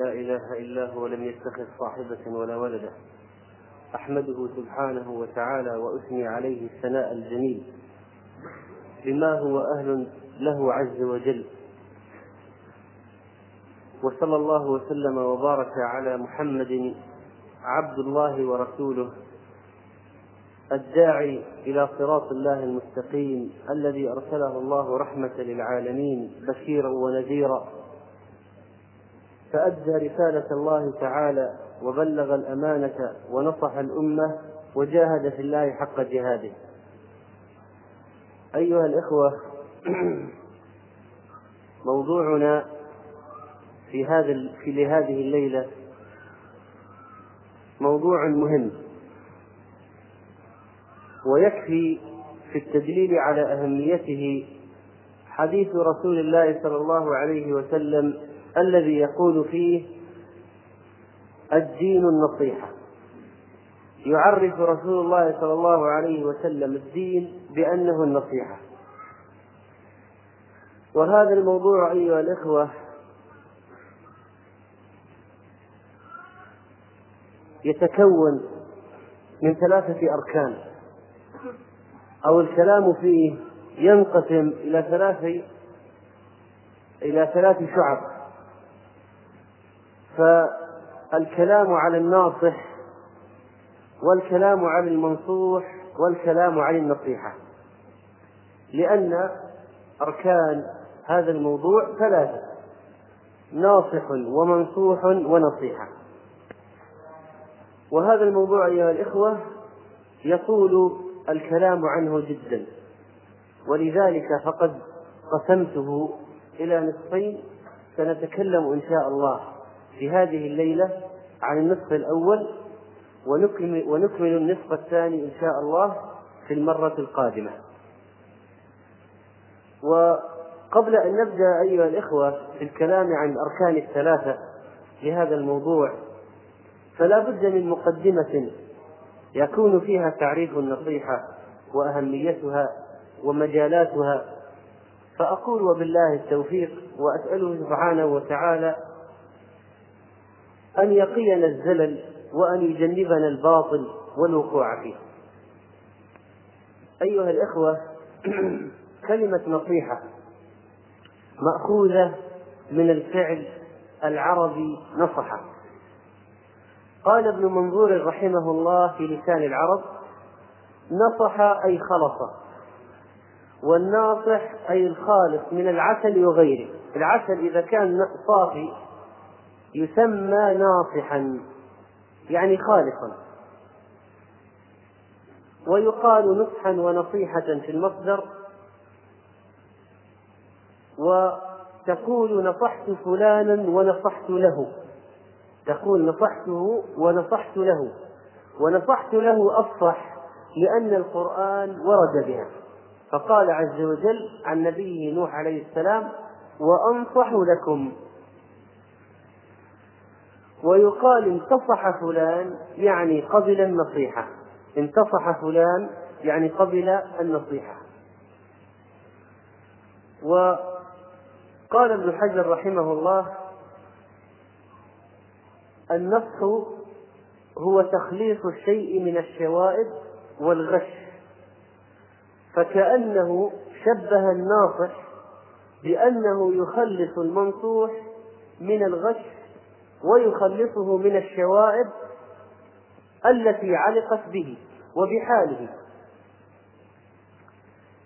لا إله إلا هو لم يتخذ صاحبة ولا ولدا أحمده سبحانه وتعالى وأثني عليه الثناء الجميل. بما هو أهل له عز وجل. وصلى الله وسلم وبارك على محمد عبد الله ورسوله الداعي إلى صراط الله المستقيم الذي أرسله الله رحمة للعالمين بشيرا ونذيرا. فأدى رسالة الله تعالى وبلغ الأمانة ونصح الأمة وجاهد في الله حق جهاده. أيها الإخوة موضوعنا في هذا في لهذه الليلة موضوع مهم. ويكفي في التدليل على أهميته حديث رسول الله صلى الله عليه وسلم الذي يقول فيه الدين النصيحة. يعرف رسول الله صلى الله عليه وسلم الدين بأنه النصيحة. وهذا الموضوع أيها الإخوة يتكون من ثلاثة أركان. أو الكلام فيه ينقسم إلى ثلاث إلى ثلاث شعب. فالكلام على الناصح والكلام عن المنصوح والكلام عن النصيحة. لأن أركان هذا الموضوع ثلاثة ناصح ومنصوح ونصيحة. وهذا الموضوع أيها الإخوة يطول الكلام عنه جدا ولذلك فقد قسمته إلى نصفين سنتكلم إن شاء الله. في هذه الليلة عن النصف الأول ونكمل, ونكمل النصف الثاني إن شاء الله في المرة القادمة. وقبل أن نبدأ أيها الإخوة في الكلام عن الأركان الثلاثة لهذا الموضوع فلا بد من مقدمة يكون فيها تعريف النصيحة وأهميتها ومجالاتها. فأقول وبالله التوفيق وأسأله سبحانه وتعالى أن يقينا الزلل وأن يجنبنا الباطل والوقوع فيه. أيها الإخوة كلمة نصيحة مأخوذة من الفعل العربي نصح قال ابن منظور رحمه الله في لسان العرب نصح أي خلص والناصح أي الخالص من العسل وغيره. العسل إذا كان صافي يسمى ناصحا يعني خالصا ويقال نصحا ونصيحة في المصدر. وتقول نصحت فلانا ونصحت له. تقول نصحته ونصحت له. ونصحت له أفصح لأن القرآن ورد بها. فقال عز وجل عن نبيه نوح عليه السلام وأنصح لكم ويقال انتصح فلان يعني قبل النصيحة. انتصح فلان يعني قبل النصيحة. وقال ابن حجر رحمه الله النصح هو تخليص الشيء من الشوائب والغش. فكأنه شبه الناصح بأنه يخلص المنصوح من الغش ويخلصه من الشوائب التي علقت به وبحاله.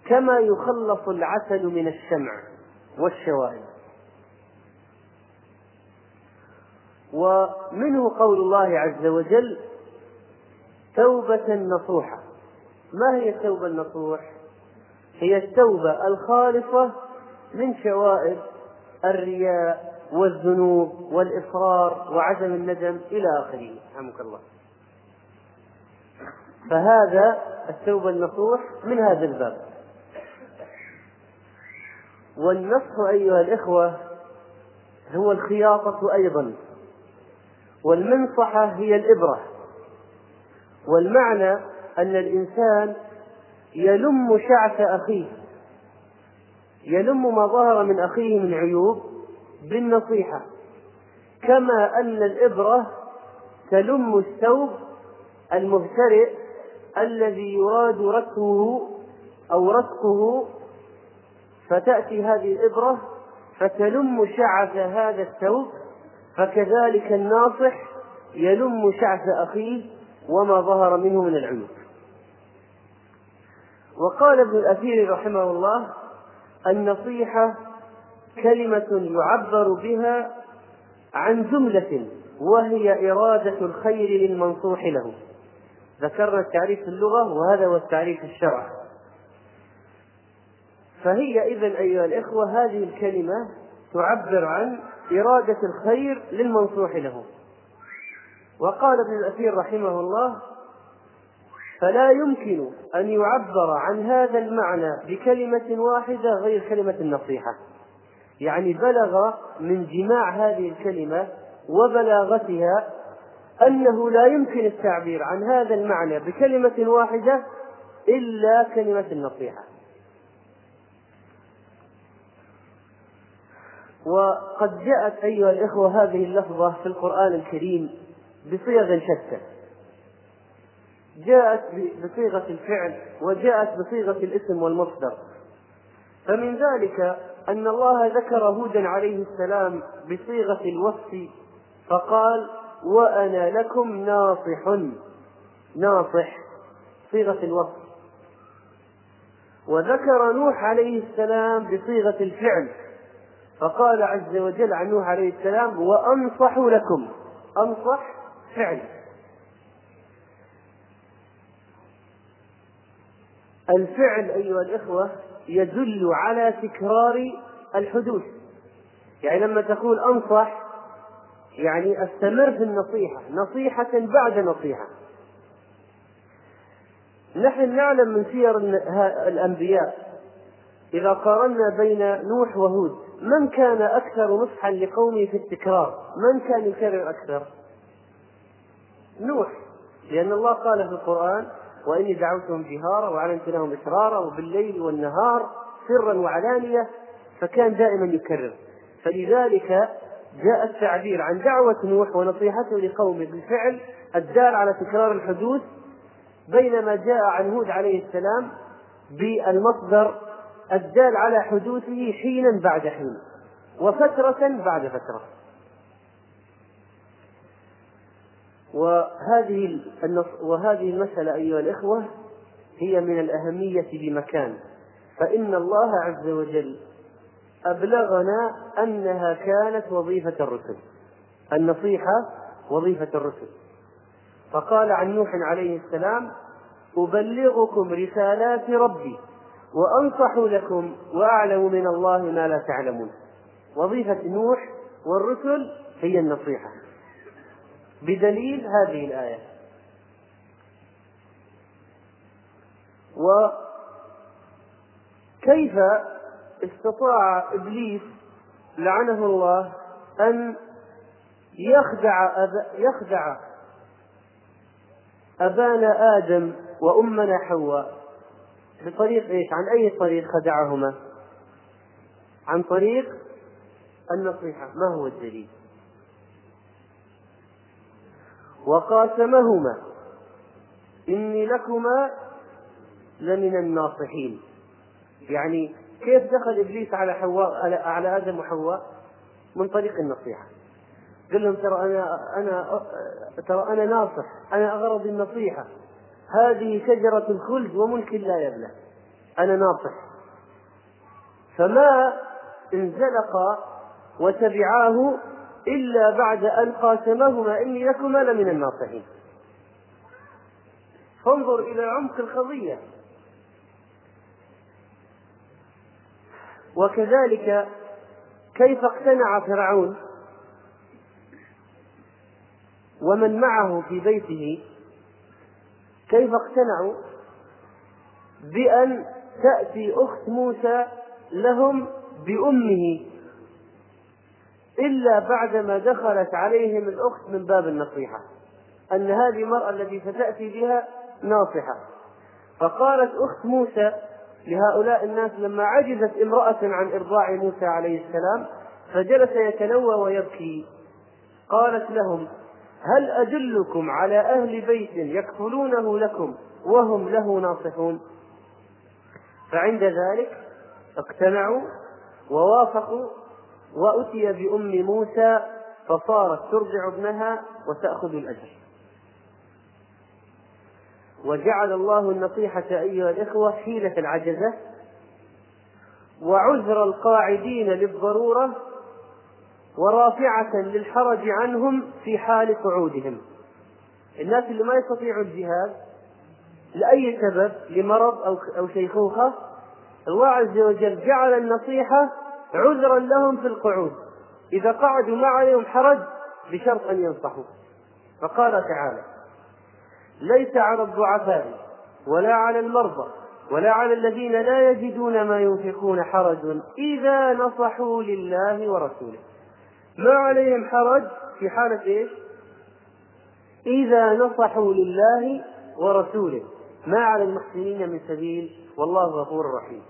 كما يخلص العسل من الشمع والشوائب. ومنه قول الله عز وجل توبة نصوحة. ما هي التوبة النصوح؟ هي التوبة الخالصة من شوائب الرياء والذنوب والإصرار وعدم الندم إلى آخره. رحمك الله. فهذا التوبة النصوح من هذا الباب. والنصح أيها الإخوة هو الخياطة أيضا. والمنصحة هي الإبرة. والمعنى أن الإنسان يلم شعث أخيه. يلم ما ظهر من أخيه من عيوب بالنصيحة. كما أن الإبرة تلم الثوب المبترئ الذي يراد ركبه أو رتقه فتأتي هذه الإبرة فتلم شعث هذا الثوب فكذلك الناصح يلم شعث أخيه وما ظهر منه من العيوب وقال ابن الأثير رحمه الله النصيحة كلمة يعبر بها عن جملة وهي إرادة الخير للمنصوح له. ذكرنا التعريف في اللغة وهذا هو التعريف الشرع. فهي إذا أيها الإخوة هذه الكلمة تعبر عن إرادة الخير للمنصوح له. وقال ابن الأثير رحمه الله فلا يمكن أن يعبر عن هذا المعنى بكلمة واحدة غير كلمة النصيحة. يعني بلغ من جماع هذه الكلمة وبلاغتها أنه لا يمكن التعبير عن هذا المعنى بكلمة واحدة إلا كلمة النصيحة. وقد جاءت أيها الإخوة هذه اللفظة في القرآن الكريم بصيغ شتى. جاءت بصيغة الفعل وجاءت بصيغة الاسم والمصدر. فمن ذلك أن الله ذكر هودا عليه السلام بصيغة الوصف فقال وأنا لكم ناصح. ناصح صيغة الوصف. وذكر نوح عليه السلام بصيغة الفعل. فقال عز وجل عن نوح عليه السلام وأنصح لكم. أنصح فعل. الفعل أيها الإخوة يدل على تكرار الحدوث يعني لما تقول أنصح يعني أستمر في النصيحة نصيحة بعد نصيحة. نحن نعلم من سير الأنبياء إذا قارنا بين نوح وهود من كان أكثر نصحا لقومه في التكرار؟ من كان يكرر أكثر؟ نوح لأن الله قال في القرآن وإني دعوتهم جهارا وأعلنت لهم إسرارا وبالليل والنهار سرا وعلانية فكان دائما يكرر. فلذلك جاء التعبير عن دعوة نوح ونصيحته لقومه بالفعل الدال على تكرار الحدوث بينما جاء عن هود عليه السلام بالمصدر الدال على حدوثه حينا بعد حين وفترة بعد فترة. وهذه وهذه المسألة أيها الإخوة هي من الأهمية بمكان. فإن الله عز وجل أبلغنا أنها كانت وظيفة الرسل. النصيحة وظيفة الرسل. فقال عن نوح عليه السلام أبلغكم رسالات ربي وأنصح لكم وأعلم من الله ما لا تعلمون. وظيفة نوح والرسل هي النصيحة. بدليل هذه الآية وكيف استطاع إبليس لعنه الله أن يخدع أب... يخدع أبانا آدم وأمنا حواء بطريق إيش؟ عن أي طريق خدعهما؟ عن طريق النصيحة، ما هو الدليل؟ وقاسمهما إني لكما لمن الناصحين يعني كيف دخل إبليس على حواء على آدم وحواء؟ من طريق النصيحة. قال لهم ترى أنا أنا ترى أنا ناصح، أنا اغرضي النصيحة. هذه شجرة الخلد وملك لا يبلى. أنا ناصح. فما انزلق وتبعاه إلا بعد أن قاسمهما إني لكما لمن الناصحين. فانظر إلى عمق القضية وكذلك كيف اقتنع فرعون ومن معه في بيته كيف اقتنعوا بأن تأتي أخت موسى لهم بأمه إلا بعدما دخلت عليهم الأخت من باب النصيحة أن هذه المرأة التي ستأتي بها ناصحة. فقالت أخت موسى لهؤلاء الناس لما عجزت امرأة عن إرضاع موسى عليه السلام فجلس يتلوى ويبكي. قالت لهم هل أدلكم على أهل بيت يكفلونه لكم وهم له ناصحون؟ فعند ذلك اقتنعوا ووافقوا وأتي بأم موسى فصارت ترضع ابنها وتأخذ الأجر. وجعل الله النصيحة أيها الإخوة حيلة العجزة وعذر القاعدين للضرورة ورافعة للحرج عنهم في حال قعودهم الناس اللي ما يستطيعوا الجهاد لأي سبب لمرض أو أو شيخوخة الله عز وجل جعل النصيحة عذرا لهم في القعود. إذا قعدوا ما عليهم حرج بشرط أن ينصحوا. فقال تعالى ليس على الضعفاء ولا على المرضى ولا على الذين لا يجدون ما ينفقون حرج إذا نصحوا لله ورسوله. ما عليهم حرج في حالة إيش؟ إذا نصحوا لله ورسوله. ما على المحسنين من سبيل والله غفور رحيم.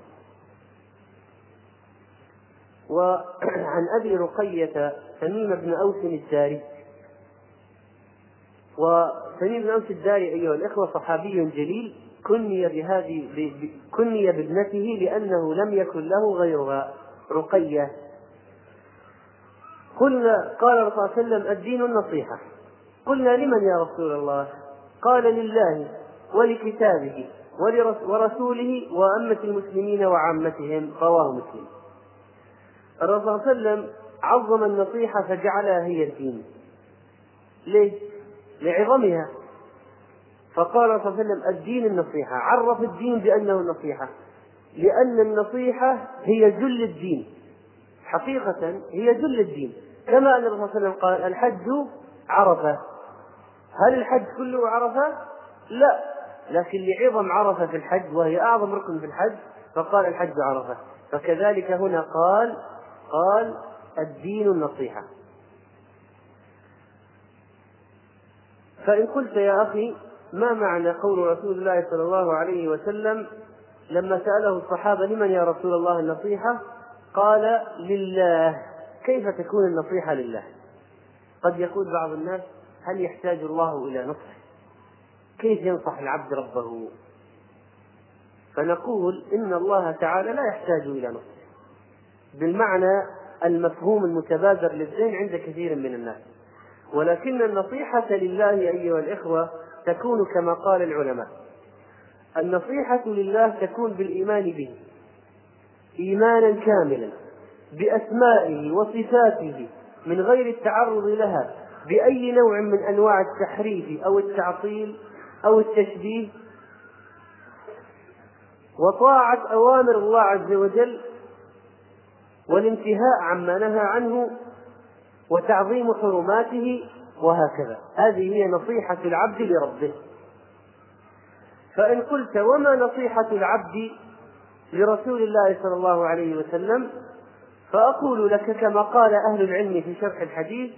وعن أبي رقية تميم بن أوس الداري. وتميم بن أوس الداري أيها الإخوة صحابي جليل كني بهذه كني بابنته لأنه لم يكن له غيرها رقية. قلنا قال الرسول صلى الله عليه وسلم الدين النصيحة. قلنا لمن يا رسول الله؟ قال لله ولكتابه ورسوله وأمة المسلمين وعامتهم. رواه مسلم. الرسول صلى الله عليه وسلم عظم النصيحة فجعلها هي الدين. ليه؟ لعظمها. فقال صلى الله عليه وسلم الدين النصيحة. عرف الدين بأنه النصيحة لأن النصيحة هي جل الدين. حقيقة هي جل الدين. كما أن الرسول صلى الله عليه وسلم قال الحج عرفة. هل الحج كله عرفة؟ لا. لكن لعظم عرفة في الحج وهي أعظم ركن في الحج فقال الحج عرفة. فكذلك هنا قال قال الدين النصيحة. فإن قلت يا أخي ما معنى قول رسول الله صلى الله عليه وسلم لما سأله الصحابة لمن يا رسول الله النصيحة؟ قال لله. كيف تكون النصيحة لله؟ قد يقول بعض الناس هل يحتاج الله إلى نصح؟ كيف ينصح العبد ربه؟ فنقول إن الله تعالى لا يحتاج إلى نصح. بالمعنى المفهوم المتبادر للذهن عند كثير من الناس. ولكن النصيحة لله أيها الإخوة تكون كما قال العلماء. النصيحة لله تكون بالإيمان به إيمانا كاملا بأسمائه وصفاته من غير التعرض لها بأي نوع من أنواع التحريف أو التعطيل أو التشبيه. وطاعة أوامر الله عز وجل والانتهاء عما نهى عنه وتعظيم حرماته وهكذا. هذه هي نصيحة العبد لربه. فإن قلت وما نصيحة العبد لرسول الله صلى الله عليه وسلم فأقول لك كما قال أهل العلم في شرح الحديث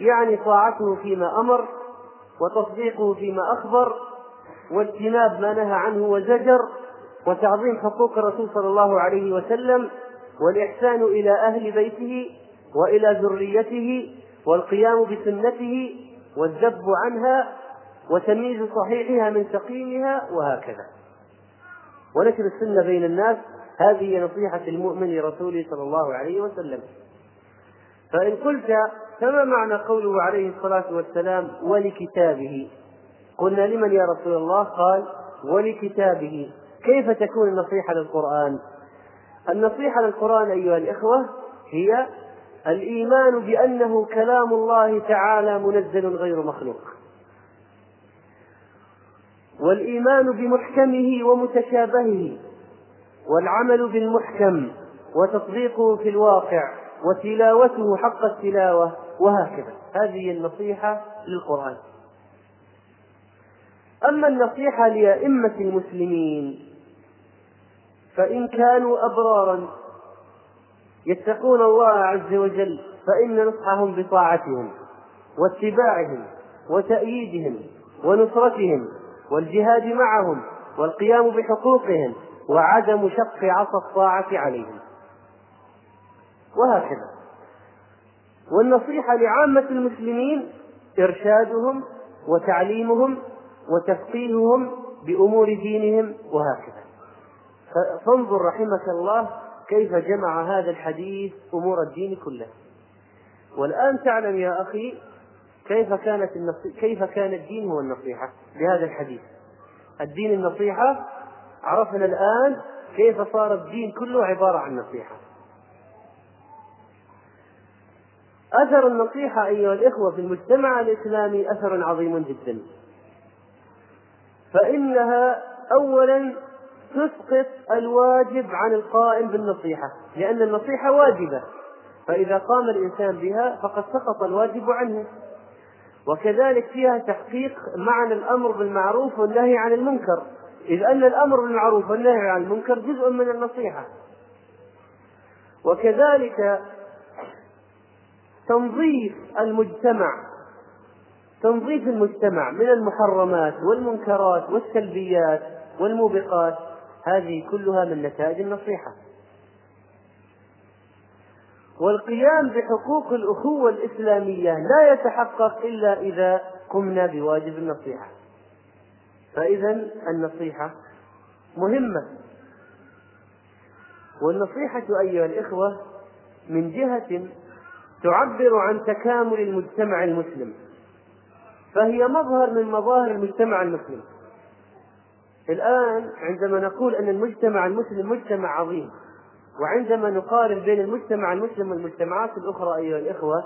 يعني طاعته فيما أمر وتصديقه فيما أخبر واجتناب ما نهى عنه وزجر وتعظيم حقوق الرسول صلى الله عليه وسلم والإحسان إلى أهل بيته وإلى ذريته والقيام بسنته والذب عنها وتمييز صحيحها من سقيمها وهكذا. ونشر السنة بين الناس. هذه نصيحة المؤمن لرسوله صلى الله عليه وسلم. فإن قلت فما معنى قوله عليه الصلاة والسلام ولكتابه؟ قلنا لمن يا رسول الله؟ قال ولكتابه. كيف تكون النصيحة للقرآن؟ النصيحة للقرآن أيها الإخوة هي الإيمان بأنه كلام الله تعالى منزل غير مخلوق. والإيمان بمحكمه ومتشابهه والعمل بالمحكم وتصديقه في الواقع وتلاوته حق التلاوة وهكذا. هذه النصيحة للقرآن. أما النصيحة لأئمة المسلمين فإن كانوا أبرارا يتقون الله عز وجل فإن نصحهم بطاعتهم واتباعهم وتأييدهم ونصرتهم والجهاد معهم والقيام بحقوقهم وعدم شق عصا الطاعة عليهم. وهكذا. والنصيحة لعامة المسلمين إرشادهم وتعليمهم وتفقيههم بأمور دينهم وهكذا. فانظر رحمك الله كيف جمع هذا الحديث أمور الدين كله. والآن تعلم يا أخي كيف كانت كيف كان الدين هو النصيحة بهذا الحديث. الدين النصيحة عرفنا الآن كيف صار الدين كله عبارة عن نصيحة. أثر النصيحة أيها الإخوة في المجتمع الإسلامي أثر عظيم جدا. فإنها أولا تسقط الواجب عن القائم بالنصيحة لأن النصيحة واجبة. فإذا قام الإنسان بها فقد سقط الواجب عنه. وكذلك فيها تحقيق معنى الأمر بالمعروف والنهي عن المنكر. إذ أن الأمر بالمعروف والنهي عن المنكر جزء من النصيحة. وكذلك تنظيف المجتمع تنظيف المجتمع من المحرمات والمنكرات والسلبيات والموبقات. هذه كلها من نتائج النصيحة. والقيام بحقوق الأخوة الإسلامية لا يتحقق إلا إذا قمنا بواجب النصيحة. فإذا النصيحة مهمة. والنصيحة أيها الإخوة من جهة تعبر عن تكامل المجتمع المسلم فهي مظهر من مظاهر المجتمع المسلم. الآن عندما نقول أن المجتمع المسلم مجتمع عظيم وعندما نقارن بين المجتمع المسلم والمجتمعات الأخرى أيها الإخوة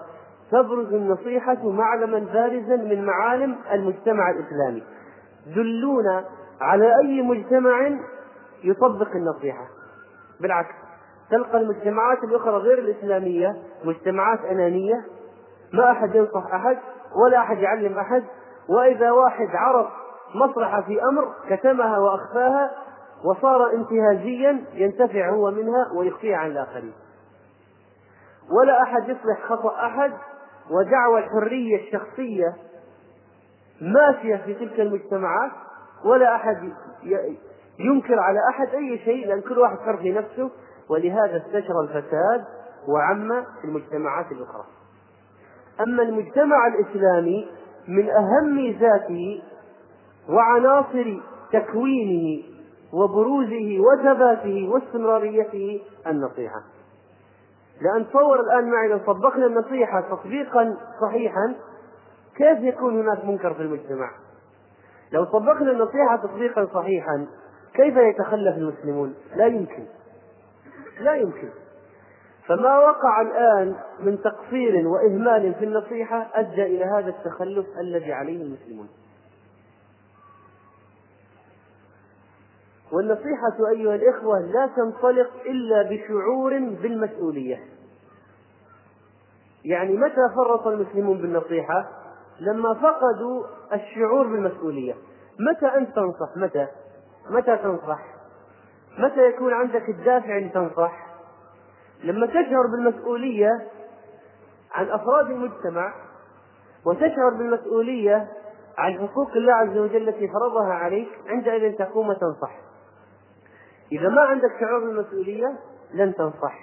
تبرز النصيحة معلما بارزا من معالم المجتمع الإسلامي. دلونا على أي مجتمع يطبق النصيحة. بالعكس تلقى المجتمعات الأخرى غير الإسلامية مجتمعات أنانية ما أحد ينصح أحد ولا أحد يعلم أحد وإذا واحد عرف مصلحة في أمر كتمها وأخفاها وصار انتهازيا ينتفع هو منها ويخفيها عن الآخرين. ولا أحد يصلح خطأ أحد ودعوى الحرية الشخصية ماشية في تلك المجتمعات ولا أحد ينكر على أحد أي شيء لأن كل واحد حر في نفسه ولهذا استشرى الفساد وعم في المجتمعات الأخرى. أما المجتمع الإسلامي من أهم ميزاته وعناصر تكوينه وبروزه وثباته واستمراريته النصيحة لأن تصور الآن معي لو طبقنا النصيحة تطبيقا صحيحا كيف يكون هناك منكر في المجتمع؟ لو طبقنا النصيحة تطبيقا صحيحا كيف يتخلف المسلمون؟ لا يمكن لا يمكن فما وقع الآن من تقصير وإهمال في النصيحة أدى إلى هذا التخلف الذي عليه المسلمون والنصيحة أيها الإخوة لا تنطلق إلا بشعور بالمسؤولية. يعني متى فرط المسلمون بالنصيحة؟ لما فقدوا الشعور بالمسؤولية. متى أنت تنصح؟ متى؟ متى تنصح؟ متى يكون عندك الدافع لتنصح؟ لما تشعر بالمسؤولية عن أفراد المجتمع وتشعر بالمسؤولية عن حقوق الله عز وجل التي فرضها عليك عندئذ تقوم تنصح. إذا ما عندك شعور بالمسؤولية لن تنصح.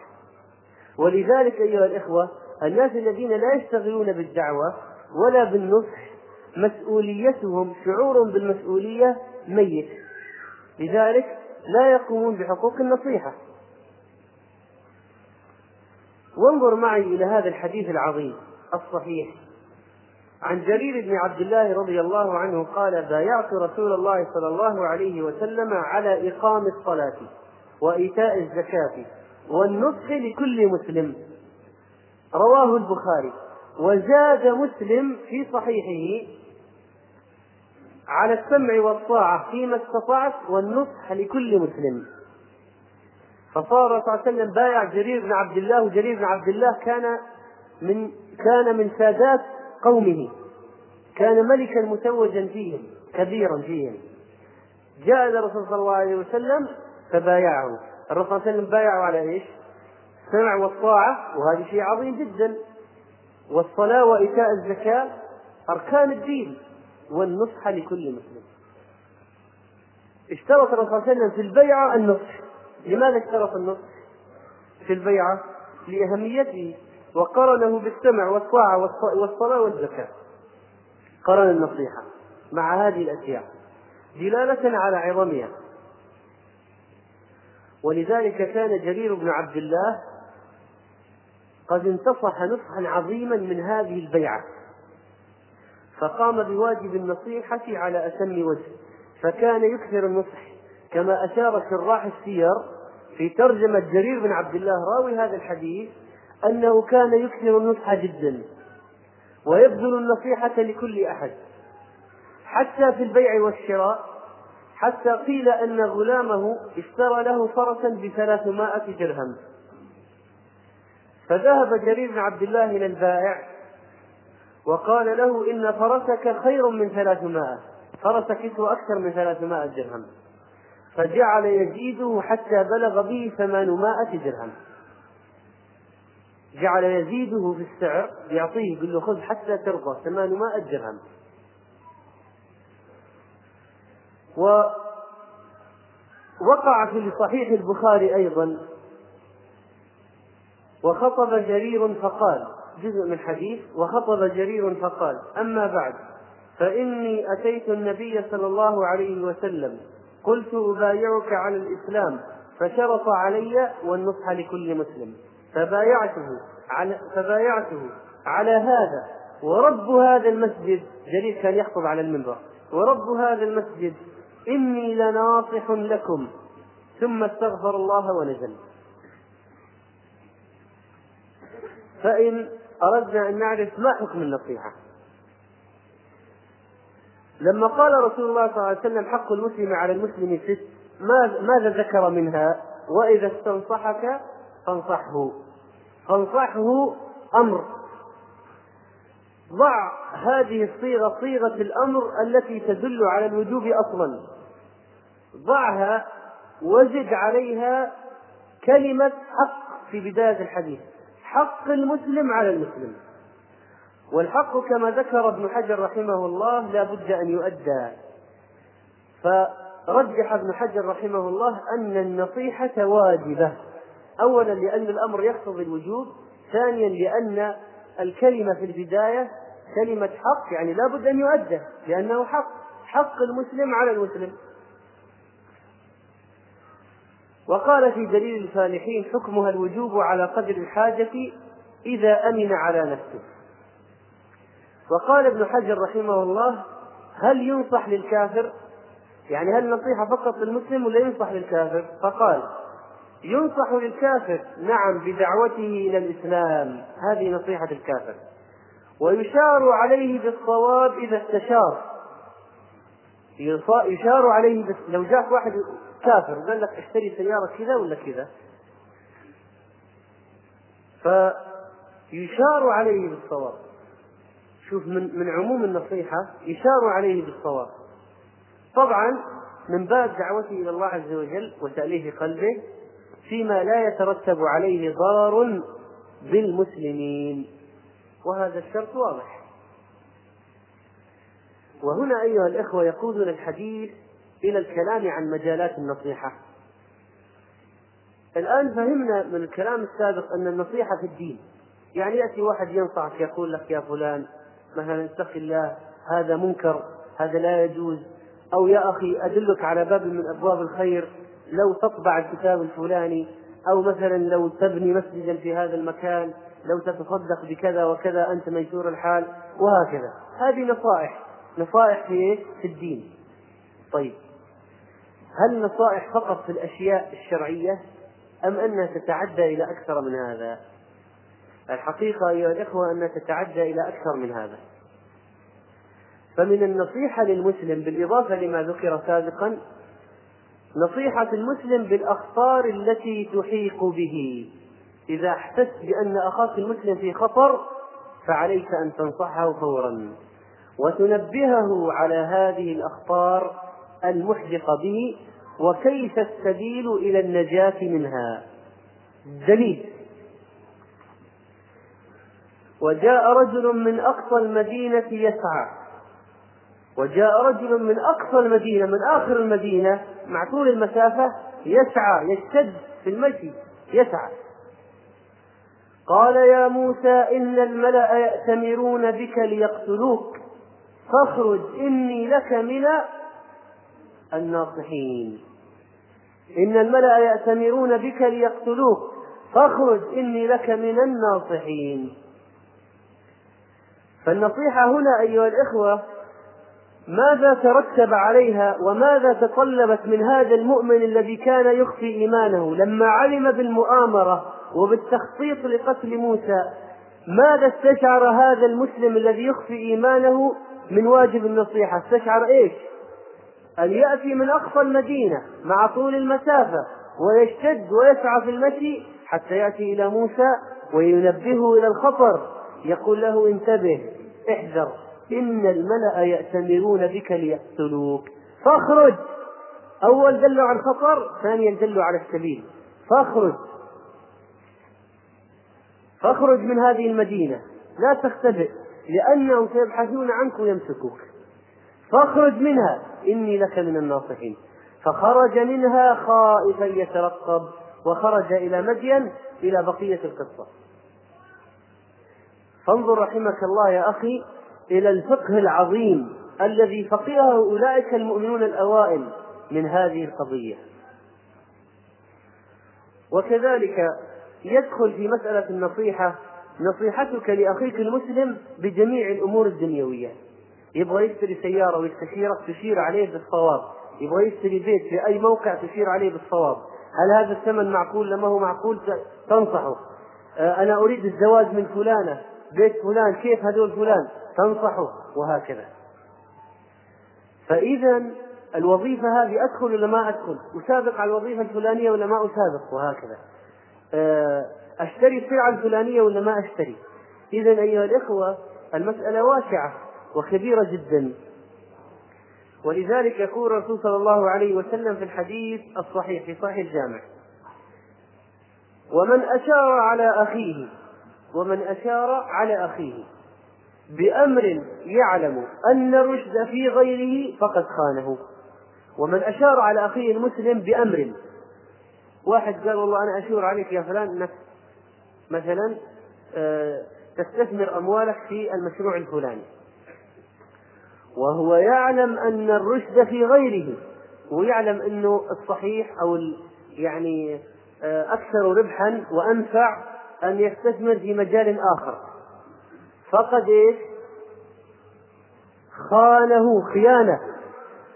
ولذلك أيها الإخوة الناس الذين لا يشتغلون بالدعوة ولا بالنصح مسؤوليتهم شعور بالمسؤولية ميت. لذلك لا يقومون بحقوق النصيحة. وانظر معي إلى هذا الحديث العظيم الصحيح. عن جرير بن عبد الله رضي الله عنه قال بايعت رسول الله صلى الله عليه وسلم على إقام الصلاة وإيتاء الزكاة والنصح لكل مسلم. رواه البخاري. وزاد مسلم في صحيحه على السمع والطاعة فيما استطعت والنصح لكل مسلم. فصار صلى الله عليه وسلم بايع جرير بن عبد الله وجرير بن عبد الله كان من كان من سادات قومه. كان ملكا متوجا فيهم كبيرا فيهم. جاء إلى الرسول صلى الله عليه وسلم فبايعه. الرسول صلى الله عليه وسلم بايعه على إيش؟ السمع والطاعة وهذا شيء عظيم جدا. والصلاة وإيتاء الزكاة أركان الدين والنصح لكل مسلم. اشترط الرسول صلى الله عليه وسلم في البيعة النصح. لماذا اشترط النصح في البيعة؟ لأهميته. وقرنه بالسمع والطاعة والصلاة والزكاة. قرن النصيحة مع هذه الأشياء دلالة على عظمها. ولذلك كان جرير بن عبد الله قد انتصح نصحا عظيما من هذه البيعة. فقام بواجب النصيحة على أتم وجه فكان يكثر النصح كما أشار شراح السير في ترجمة جرير بن عبد الله راوي هذا الحديث أنه كان يكثر النصح جدا ويبذل النصيحة لكل أحد. حتى في البيع والشراء حتى قيل أن غلامه اشترى له فرسا بثلاثمائة درهم. فذهب جرير بن عبد الله إلى البائع وقال له إن فرسك خير من ثلاثمائة فرسك يسوى أكثر من ثلاثمائة درهم. فجعل يزيده حتى بلغ به ثمانمائة درهم. جعل يزيده في السعر يعطيه يقول له خذ حتى ترضى ثمانمائة درهم. ووقع في صحيح البخاري أيضا وخطب جرير فقال جزء من حديث وخطب جرير فقال أما بعد فإني أتيت النبي صلى الله عليه وسلم قلت أبايعك على الإسلام فشرط علي والنصح لكل مسلم. فبايعته على فبايعته على هذا. ورب هذا المسجد جرير كان يخطب على المنبر. ورب هذا المسجد إني لناصح لكم. ثم استغفر الله ونزل. فإن أردنا أن نعرف ما حكم النصيحة. لما قال رسول الله صلى الله عليه وسلم حق المسلم على المسلم ست ماذا ذكر منها؟ وإذا استنصحك فانصحه. فانصحه أمر. ضع هذه الصيغة صيغة الأمر التي تدل على الوجوب أصلا. ضعها وزد عليها كلمة حق في بداية الحديث. حق المسلم على المسلم. والحق كما ذكر ابن حجر رحمه الله لا بد أن يؤدى. فرجح ابن حجر رحمه الله أن النصيحة واجبة. أولا لأن الأمر يقتضي الوجوب ثانيا لأن الكلمة في البداية كلمة حق يعني لا بد أن يؤدى لأنه حق حق المسلم على المسلم. وقال في دليل الفالحين حكمها الوجوب على قدر الحاجة إذا أمن على نفسه. وقال ابن حجر رحمه الله هل ينصح للكافر؟ يعني هل النصيحة فقط للمسلم ولا ينصح للكافر؟ فقال ينصح للكافر نعم بدعوته إلى الإسلام. هذه نصيحة الكافر. ويشار عليه بالصواب إذا استشار. يشار عليه بس لو جاك واحد كافر قال لك اشتري سيارة كذا ولا كذا. فيشار عليه بالصواب. شوف من من عموم النصيحة يشار عليه بالصواب. طبعا من باب دعوته إلى الله عز وجل وتأليف قلبه فيما لا يترتب عليه ضرر بالمسلمين. وهذا الشرط واضح. وهنا أيها الإخوة يقودنا الحديث إلى الكلام عن مجالات النصيحة. الآن فهمنا من الكلام السابق أن النصيحة في الدين. يعني يأتي واحد ينصحك يقول لك يا فلان مثلا اتق الله هذا منكر هذا لا يجوز أو يا أخي أدلك على باب من أبواب الخير. لو تطبع الكتاب الفلاني أو مثلا لو تبني مسجدا في هذا المكان لو تتصدق بكذا وكذا أنت ميسور الحال وهكذا. هذه نصائح. نصائح في إيه؟ في الدين. طيب. هل نصائح فقط في الأشياء الشرعية أم أنها تتعدى إلى أكثر من هذا؟ الحقيقة أيها الإخوة أنها تتعدى إلى أكثر من هذا. فمن النصيحة للمسلم بالإضافة لما ذكر سابقا نصيحة المسلم بالأخطار التي تحيق به. إذا احسست بأن أخاك المسلم في خطر فعليك أن تنصحه فورا. وتنبهه على هذه الأخطار المحدقة به وكيف السبيل إلى النجاة منها. دليل وجاء رجل من أقصى المدينة يسعى. وجاء رجل من أقصى المدينة من آخر المدينة مع طول المسافة يسعى يشتد في المشي يسعى. قال يا موسى إن الملأ يأتمرون بك ليقتلوك. فاخرج إني لك من الناصحين. إن الملأ يأتمرون بك ليقتلوك. فاخرج إني لك من الناصحين. فالنصيحة هنا أيها الإخوة ماذا ترتب عليها وماذا تطلبت من هذا المؤمن الذي كان يخفي إيمانه؟ لما علم بالمؤامرة وبالتخطيط لقتل موسى ماذا استشعر هذا المسلم الذي يخفي إيمانه من واجب النصيحة؟ استشعر إيش؟ أن يأتي من أقصى المدينة مع طول المسافة ويشتد ويسعى في المشي حتى يأتي إلى موسى وينبهه إلى الخطر يقول له انتبه احذر. إن الملأ يأتمرون بك ليقتلوك. فاخرج. أول دلوا على الخطر ثانيا دلوا على السبيل. فاخرج. فاخرج من هذه المدينة. لا تختبئ لأنهم سيبحثون عنك ويمسكوك. فاخرج منها. إني لك من الناصحين. فخرج منها خائفا يترقب وخرج إلى مدين إلى بقية القصة. فانظر رحمك الله يا أخي. إلى الفقه العظيم الذي فقهه أولئك المؤمنون الأوائل من هذه القضية. وكذلك يدخل في مسألة النصيحة نصيحتك لأخيك المسلم بجميع الأمور الدنيوية. يبغى يشتري سيارة ويستشيرك تشير عليه بالصواب. يبغى يشتري بيت في أي موقع تشير عليه بالصواب. هل هذا الثمن معقول؟ لما هو معقول تنصحه. آه، أنا أريد الزواج من فلانة. بيت فلان كيف هذول فلان تنصحه وهكذا فإذا الوظيفة هذه أدخل ولا ما أدخل؟ أسابق على الوظيفة الفلانية ولا ما أسابق؟ وهكذا. آه، أشتري السلعة الفلانية ولا ما أشتري؟ إذا أيها الإخوة المسألة واسعة وكبيرة جدا. ولذلك يقول الرسول صلى الله عليه وسلم في الحديث الصحيح في صحيح الجامع: ومن أشار على أخيه ومن أشار على أخيه بأمر يعلم أن الرشد في غيره فقد خانه. ومن أشار على أخيه المسلم بأمر. واحد قال والله أنا أشور عليك يا فلان أنك مثلا آه، تستثمر أموالك في المشروع الفلاني. وهو يعلم أن الرشد في غيره ويعلم أنه الصحيح أو يعني آه، أكثر ربحا وأنفع أن يستثمر في مجال آخر. فقد إيش؟ خانه خيانة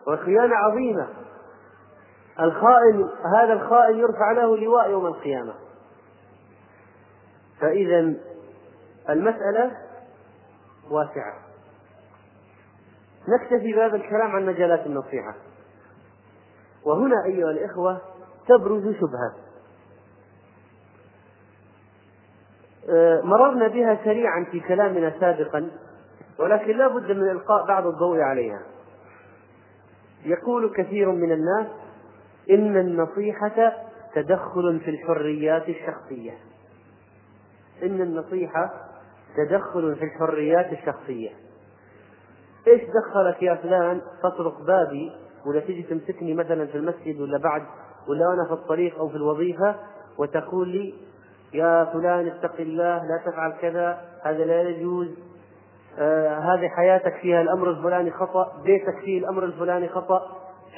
وخيانة عظيمة. الخائن هذا الخائن يرفع له لواء يوم القيامة. فإذا المسألة واسعة. نكتفي بهذا الكلام عن مجالات النصيحة. وهنا أيها الإخوة تبرز شبهة آه، مررنا بها سريعا في كلامنا سابقا ولكن لا بد من إلقاء بعض الضوء عليها. يقول كثير من الناس إن النصيحة تدخل في الحريات الشخصية. إن النصيحة تدخل في الحريات الشخصية. إيش دخلك يا فلان؟ تطرق بابي ولا تجي تمسكني مثلا في المسجد ولا بعد ولا أنا في الطريق أو في الوظيفة وتقول لي يا فلان اتق الله لا تفعل كذا هذا لا يجوز. آه هذه حياتك فيها الأمر الفلاني خطأ بيتك فيه الأمر الفلاني خطأ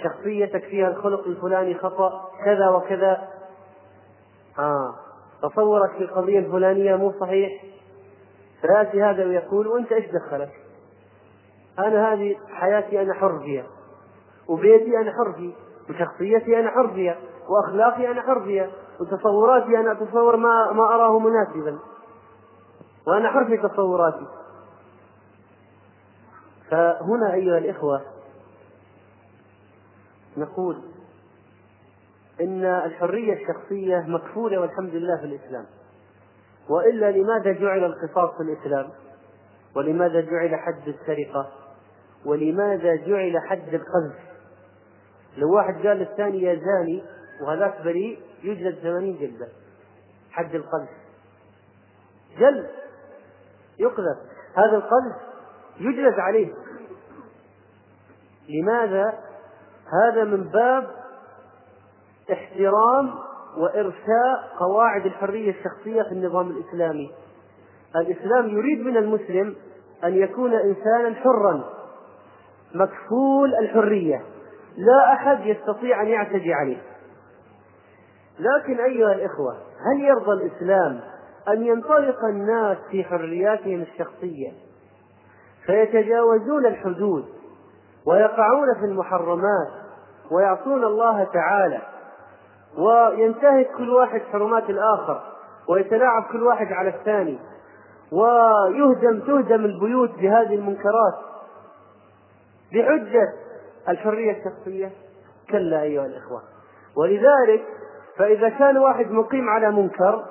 شخصيتك فيها الخلق الفلاني خطأ كذا وكذا. آه تصورك في القضية الفلانية مو صحيح. فيأتي هذا ويقول وأنت إيش دخلك؟ أنا هذه حياتي أنا حر فيها وبيتي أنا حر فيه وشخصيتي أنا حر فيها وأخلاقي أنا حر فيها. وتصوراتي أنا أتصور ما ما أراه مناسبا. وأنا حر في تصوراتي. فهنا أيها الإخوة نقول إن الحرية الشخصية مكفولة والحمد لله في الإسلام. وإلا لماذا جعل القصاص في الإسلام؟ ولماذا جعل حد السرقة؟ ولماذا جعل حد القذف؟ لو واحد قال للثاني يا زاني وهذاك بريء يجلد ثمانين جلدة. حد القذف. جلد يقذف. هذا القذف يجلد عليه. لماذا؟ هذا من باب احترام وإرساء قواعد الحرية الشخصية في النظام الإسلامي. الإسلام يريد من المسلم أن يكون إنسانا حرا مكفول الحرية. لا أحد يستطيع أن يعتدي عليه. لكن أيها الإخوة هل يرضى الإسلام أن ينطلق الناس في حرياتهم الشخصية؟ فيتجاوزون الحدود ويقعون في المحرمات ويعصون الله تعالى وينتهك كل واحد حرمات الآخر ويتلاعب كل واحد على الثاني ويهدم تهدم البيوت بهذه المنكرات بحجة الحرية الشخصية؟ كلا أيها الإخوة. ولذلك فإذا كان واحد مقيم على منكر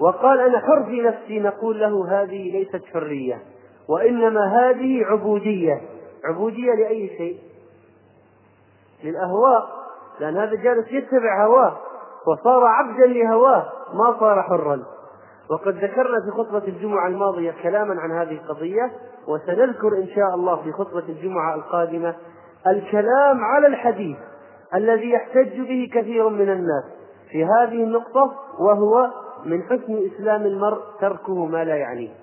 وقال أنا حر في نفسي نقول له هذه ليست حرية وإنما هذه عبودية. عبودية لأي شيء؟ للأهواء. لأن هذا جالس يتبع هواه. وصار عبدا لهواه ما صار حرا. وقد ذكرنا في خطبة الجمعة الماضية كلاما عن هذه القضية وسنذكر إن شاء الله في خطبة الجمعة القادمة الكلام على الحديث. الذي يحتج به كثير من الناس في هذه النقطة وهو من حسن إسلام المرء تركه ما لا يعنيه.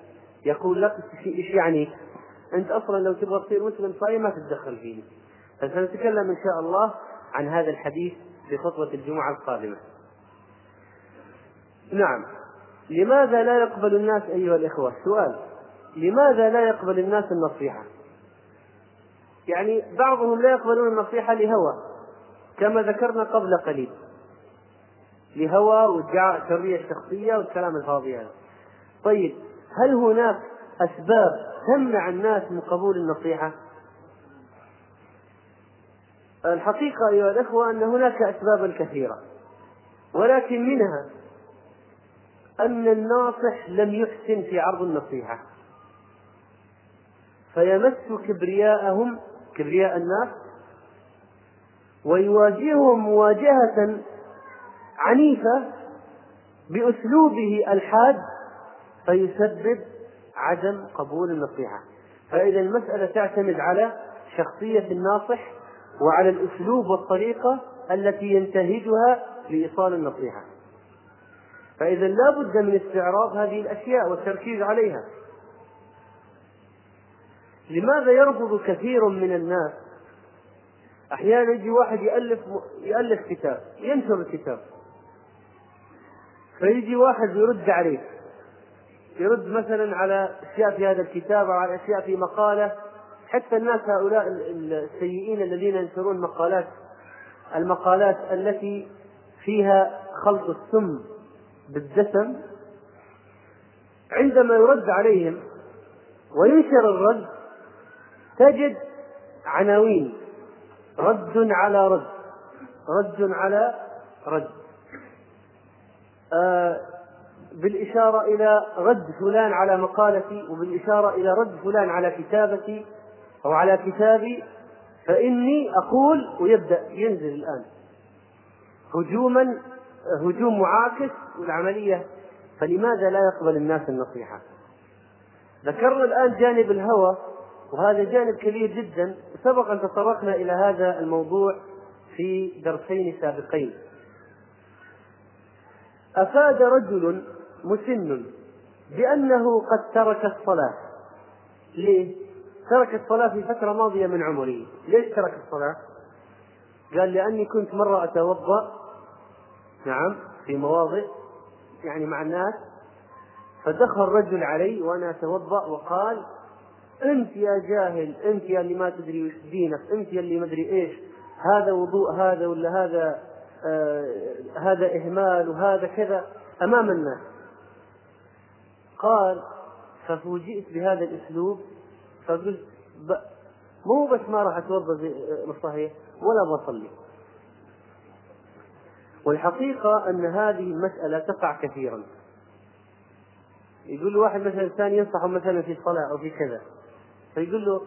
يقول لك إيش يعني؟ أنت أصلا لو تبغى تصير مسلم صايم ما تتدخل فيه فسنتكلم إن شاء الله عن هذا الحديث في خطبة الجمعة القادمة. نعم. لماذا لا يقبل الناس أيها الإخوة؟ سؤال. لماذا لا يقبل الناس النصيحة؟ يعني بعضهم لا يقبلون النصيحة لهوى. كما ذكرنا قبل قليل لهوى وادعاء الحرية الشخصية والكلام الفاضي هذا طيب هل هناك أسباب تمنع الناس من قبول النصيحة؟ الحقيقة أيها الأخوة أن هناك أسبابا كثيرة ولكن منها أن الناصح لم يحسن في عرض النصيحة فيمس كبرياءهم كبرياء الناس ويواجههم مواجهة عنيفة بأسلوبه الحاد فيسبب عدم قبول النصيحة. فإذا المسألة تعتمد على شخصية الناصح وعلى الأسلوب والطريقة التي ينتهجها لإيصال النصيحة. فإذا لا بد من استعراض هذه الأشياء والتركيز عليها. لماذا يرفض كثير من الناس أحيانا يجي واحد يألف يألف كتاب ينشر الكتاب. فيجي واحد يرد عليه. يرد مثلا على أشياء في هذا الكتاب أو على أشياء في مقالة. حتى الناس هؤلاء السيئين الذين ينشرون مقالات المقالات التي فيها خلط السم بالدسم عندما يرد عليهم وينشر الرد تجد عناوين. رد على رد. رد على رد. آه بالإشارة إلى رد فلان على مقالتي وبالإشارة إلى رد فلان على كتابتي أو على كتابي فإني أقول ويبدأ ينزل الآن. هجوما هجوم معاكس والعملية. فلماذا لا يقبل الناس النصيحة؟ ذكرنا الآن جانب الهوى. وهذا جانب كبير جدا سبق أن تطرقنا إلى هذا الموضوع في درسين سابقين أفاد رجل مسن بأنه قد ترك الصلاة ليه؟ ترك الصلاة في فترة ماضية من عمره ليش ترك الصلاة؟ قال لأني كنت مرة أتوضأ نعم في مواضع يعني مع الناس فدخل رجل علي وأنا أتوضأ وقال أنت يا جاهل أنت يا اللي ما تدري وش دينك أنت يا اللي ما أدري إيش. هذا وضوء هذا ولا هذا آه هذا إهمال وهذا كذا أمام الناس. قال ففوجئت بهذا الأسلوب. فقلت مو بس ما راح أتوضأ زي صحيح ولا بصلي والحقيقة أن هذه المسألة تقع كثيرا. يقول واحد مثلا ثاني ينصحه مثلا في الصلاة أو في كذا. فيقول له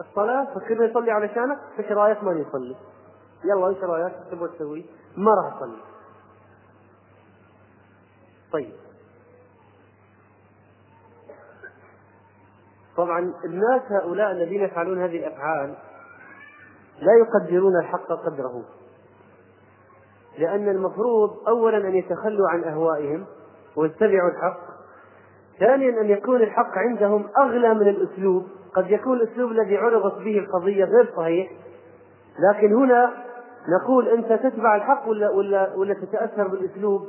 الصلاة فكرنا يصلي علشانك إيش رايك ما يصلي. يلا إيش رايك؟ تبغى تسوي؟ ما راح أصلي. طيب. طبعا الناس هؤلاء الذين يفعلون هذه الأفعال لا يقدرون الحق قدره. لأن المفروض أولا أن يتخلوا عن أهوائهم ويتبعوا الحق ثانيا أن يكون الحق عندهم أغلى من الأسلوب. قد يكون الأسلوب الذي عرضت به القضية غير صحيح. لكن هنا نقول أنت تتبع الحق ولا ولا ولا تتأثر بالأسلوب؟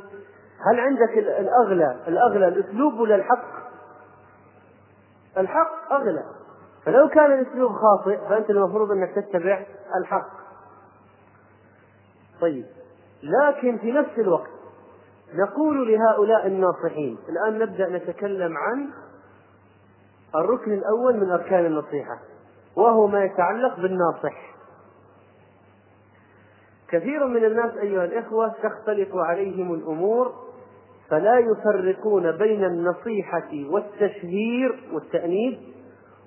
هل عندك الأغلى الأغلى الأسلوب ولا الحق؟ الحق أغلى. فلو كان الأسلوب خاطئ فأنت المفروض أنك تتبع الحق. طيب. لكن في نفس الوقت نقول لهؤلاء الناصحين الآن نبدأ نتكلم عن الركن الأول من أركان النصيحة وهو ما يتعلق بالناصح. كثير من الناس أيها الإخوة تختلط عليهم الأمور فلا يفرقون بين النصيحة والتشهير والتأنيب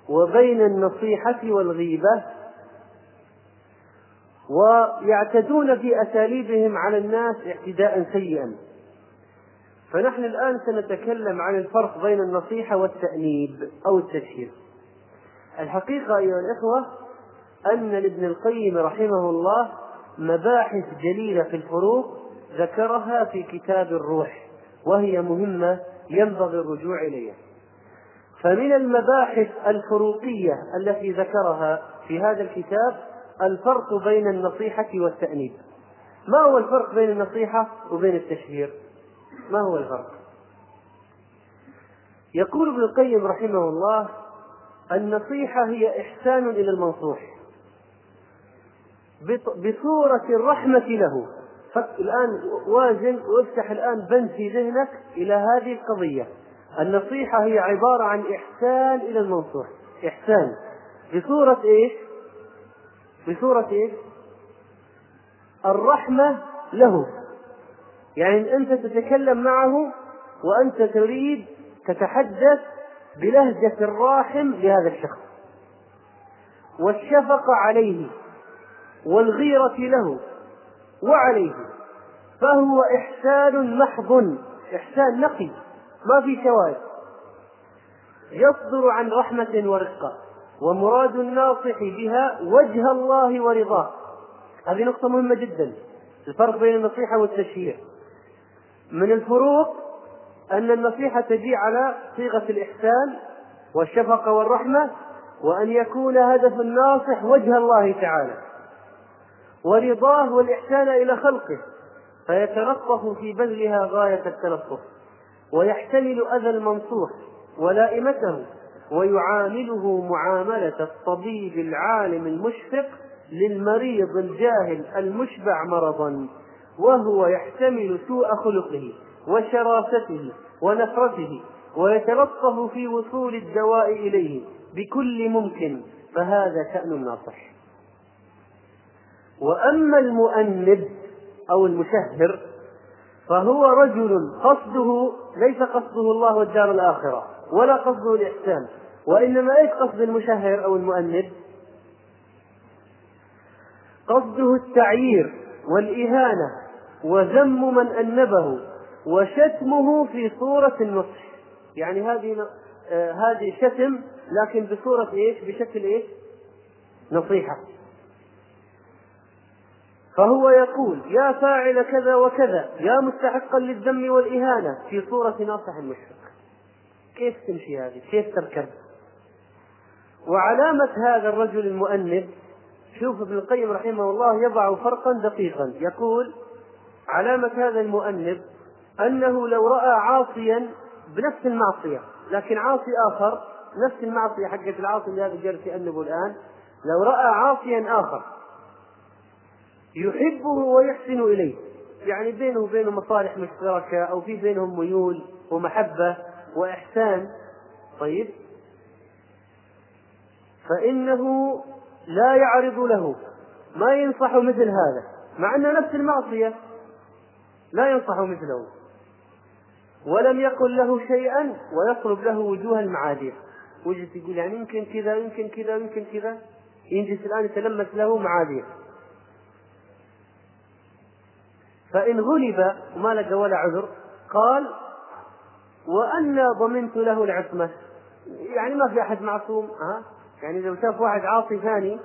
وبين النصيحة والغيبة ويعتدون في أساليبهم على الناس اعتداء سيئا. فنحن الآن سنتكلم عن الفرق بين النصيحة والتأنيب أو التشهير. الحقيقة أيها الإخوة أن لابن القيم رحمه الله مباحث جليلة في الفروق ذكرها في كتاب الروح وهي مهمة ينبغي الرجوع إليها. فمن المباحث الفروقية التي ذكرها في هذا الكتاب الفرق بين النصيحة والتأنيب. ما هو الفرق بين النصيحة وبين التشهير؟ ما هو الفرق؟ يقول ابن القيم رحمه الله النصيحة هي إحسان إلى المنصوح. بصورة الرحمة له. الآن وازن وافتح الآن بند في ذهنك إلى هذه القضية. النصيحة هي عبارة عن إحسان إلى المنصوح. إحسان. بصورة إيش؟ بصورة إيش؟ الرحمة له. يعني أنت تتكلم معه وأنت تريد تتحدث بلهجة الراحم لهذا الشخص. والشفقة عليه والغيرة له وعليه فهو إحسان محض إحسان نقي ما في شواذ يصدر عن رحمة ورقة ومراد الناصح بها وجه الله ورضاه. هذه نقطة مهمة جدا الفرق بين النصيحة والتشهير من الفروق أن النصيحة تجي على صيغة الإحسان والشفقة والرحمة وأن يكون هدف الناصح وجه الله تعالى ورضاه والإحسان إلى خلقه فيتلطف في بذلها غاية التلطف ويحتمل أذى المنصوح ولائمته ويعامله معاملة الطبيب العالم المشفق للمريض الجاهل المشبع مرضا. وهو يحتمل سوء خلقه وشراسته ونفرته ويتلطف في وصول الدواء إليه بكل ممكن فهذا شأن الناصح وأما المؤنب أو المشهر فهو رجل قصده ليس قصده الله والدار الآخرة ولا قصده الإحسان وإنما إيش قصد المشهر أو المؤنب؟ قصده التعيير والإهانة وذم من أنبه وشتمه في صورة النصح. يعني هذه آه هذه شتم لكن بصورة إيش؟ بشكل إيش؟ نصيحة. فهو يقول يا فاعل كذا وكذا يا مستحقا للذم والإهانة في صورة ناصح مشفق كيف تمشي هذه؟ كيف تركب؟ وعلامة هذا الرجل المؤنب شوف ابن القيم رحمه الله يضع فرقا دقيقا. يقول علامة هذا المؤنب أنه لو رأى عاصيا بنفس المعصية لكن عاصي آخر نفس المعصية حقت العاصي اللي هذا جالس يأنبه الآن لو رأى عاصيا آخر يحبه ويحسن إليه يعني بينه وبينه مصالح مشتركة أو في بينهم ميول ومحبة وإحسان طيب؟ فإنه لا يعرض له ما ينصح مثل هذا مع أن نفس المعصية. لا ينصح مثله. ولم يقل له شيئا ويطلب له وجوه المعاذير. وجد يقول يعني يمكن كذا يمكن كذا يمكن كذا. ينجس الآن يتلمس له معاذير. فإن غلب وما لقى ولا عذر قال وأنا ضمنت له العصمة. يعني ما في أحد معصوم ها؟ يعني لو شاف واحد عاصي ثاني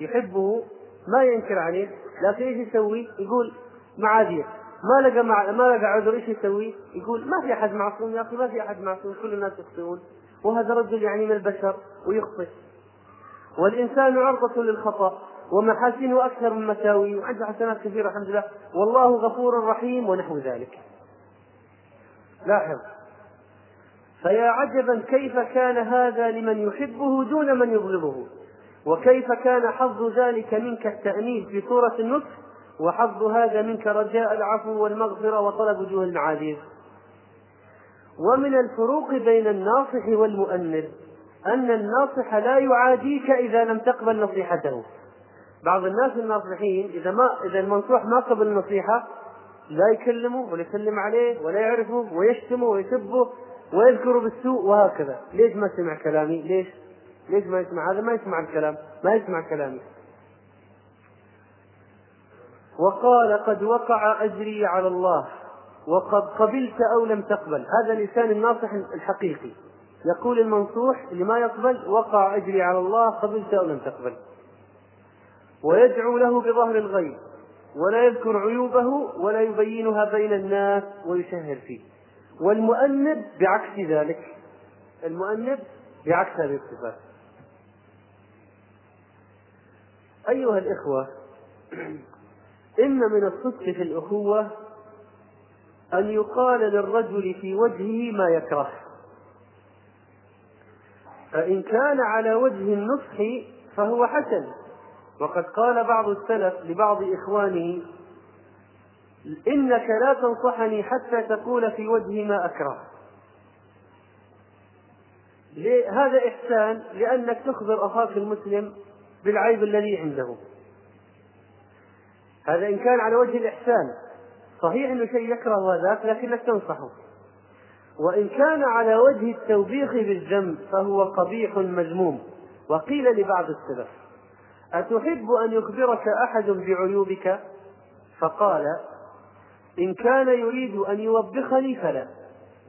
يحبه ما ينكر عليه لكن إيش يسوي؟ يقول معاذير. ما لقى مع... ما لقى عذر إيش يسوي؟ يقول ما في أحد معصوم يا أخي ما في أحد معصوم كل الناس يخطئون. وهذا رجل يعني من البشر ويخطئ. والإنسان عرضة للخطأ ومحاسنه أكثر من مساويه وعنده حسنات كثيرة الحمد لله. والله غفور رحيم ونحو ذلك. لاحظ. فيا عجبا كيف كان هذا لمن يحبه دون من يبغضه وكيف كان حظ ذلك منك التأنيب في سورة النصح وحظ هذا منك رجاء العفو والمغفرة وطلب وجوه المعاذير. ومن الفروق بين الناصح والمؤنب أن الناصح لا يعاديك إذا لم تقبل نصيحته. بعض الناس الناصحين إذا ما إذا المنصوح ما قبل النصيحة لا يكلمه ولا يسلم عليه ولا يعرفه ويشتمه ويسبه ويذكر بالسوء وهكذا. ليش ما سمع كلامي؟ ليش؟ ليش ما يسمع؟ هذا ما يسمع الكلام ما يسمع كلامي. وقال قد وقع أجري على الله وقد قبلت أو لم تقبل. هذا لسان الناصح الحقيقي. يقول المنصوح اللي ما يقبل وقع أجري على الله قبلت أو لم تقبل. ويدعو له بظهر الغيب ولا يذكر عيوبه ولا يبينها بين الناس ويشهر فيه. والمؤنب بعكس ذلك. المؤنب بعكس هذه الصفات. أيها الإخوة إن من الصدق في الأخوة أن يقال للرجل في وجهه ما يكره. فإن كان على وجه النصح فهو حسن. وقد قال بعض السلف لبعض إخوانه إنك لا تنصحني حتى تقول في وجهي ما أكره. هذا إحسان لأنك تخبر أخاك المسلم بالعيب الذي عنده. هذا إن كان على وجه الإحسان. صحيح أنه شيء يكره هذاك لكنك تنصحه. وإن كان على وجه التوبيخ بالذنب فهو قبيح مذموم. وقيل لبعض السلف أتحب أن يخبرك أحد بعيوبك؟ فقال إن كان يريد أن يوبخني فلا.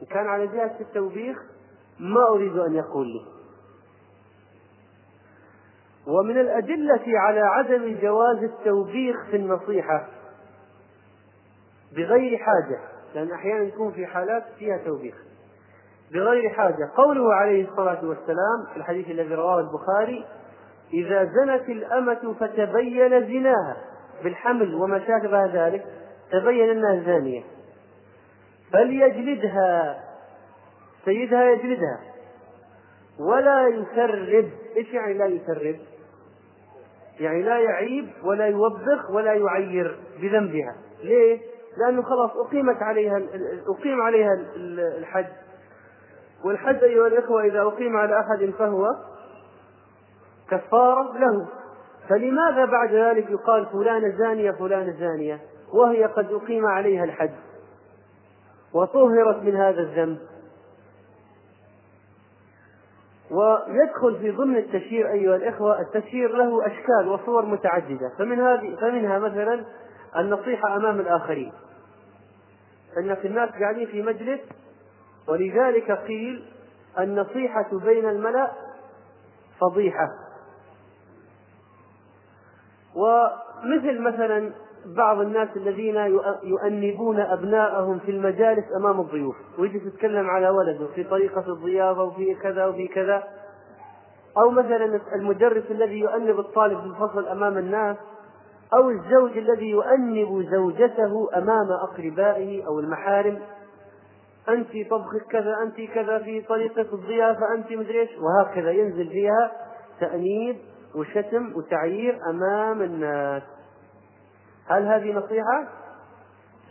إن كان على جهة التوبيخ ما أريد أن يقول لي. ومن الأدلة على عدم جواز التوبيخ في النصيحة بغير حاجة لأن أحيانا يكون في حالات فيها توبيخ. بغير حاجة. قوله عليه الصلاة والسلام في الحديث الذي رواه البخاري إذا زنت الأمة فتبين زناها. بالحمل وما شابه ذلك تبين أنها زانية. فليجلدها. سيدها يجلدها. ولا يسرب. إيش يعني لا يسرب؟ يعني لا يعيب ولا يوبخ ولا يعير بذنبها. ليه؟ لأنه خلاص أقيمت عليها أقيم عليها الحد والحد أيها الإخوة إذا أقيم على أحد فهو كفارة له. فلماذا بعد ذلك يقال فلانة زانية فلانة زانية؟ وهي قد أقيم عليها الحد وطهرت من هذا الذنب. ويدخل في ضمن التشهير أيها الإخوة التشهير له أشكال وصور متعددة. فمن هذه فمنها مثلا النصيحة أمام الآخرين. أن في الناس قاعدين في مجلس ولذلك قيل النصيحة بين الملأ فضيحة. ومثل مثلا بعض الناس الذين يؤنبون أبناءهم في المجالس أمام الضيوف ويجي تتكلم على ولده في طريقة الضيافة وفي كذا وفي كذا. أو مثلا المدرس الذي يؤنب الطالب في الفصل أمام الناس أو الزوج الذي يؤنب زوجته أمام أقربائه أو المحارم. أنت طبخك كذا أنت كذا في طريقة الضيافة أنت مدري إيش. وهكذا ينزل فيها تأنيب وشتم وتعيير أمام الناس. هل هذه نصيحة؟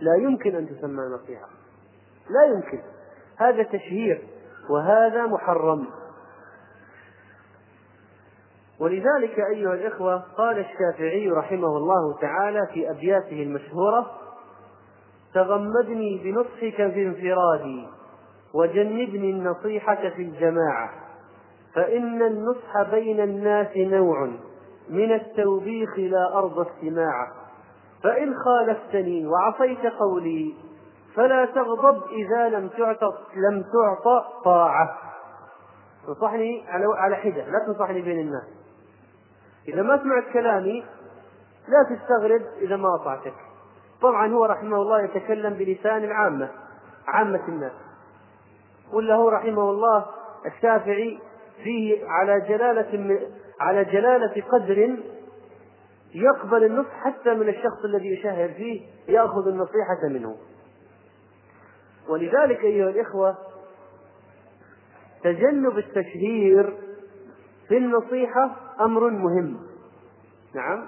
لا يمكن أن تسمى نصيحة. لا يمكن. هذا تشهير وهذا محرم. ولذلك أيها الإخوة قال الشافعي رحمه الله تعالى في أبياته المشهورة تغمدني بنصحك في انفرادي وجنبني النصيحة في الجماعة فإن النصح بين الناس نوع من التوبيخ لا أرضى استماعه فإن خالفتني وعصيت قولي فلا تغضب إذا لم تعط لم تعط طاعة. تنصحني على على حدة لا تنصحني بين الناس. إذا ما سمعت كلامي لا تستغرب إذا ما أطعتك. طبعا هو رحمه الله يتكلم بلسان العامة عامة الناس. ولا هو رحمه الله الشافعي فيه على جلالة على جلالة قدر يقبل النصح حتى من الشخص الذي يشهر فيه يأخذ النصيحة منه. ولذلك أيها الإخوة تجنب التشهير في النصيحة أمر مهم. نعم.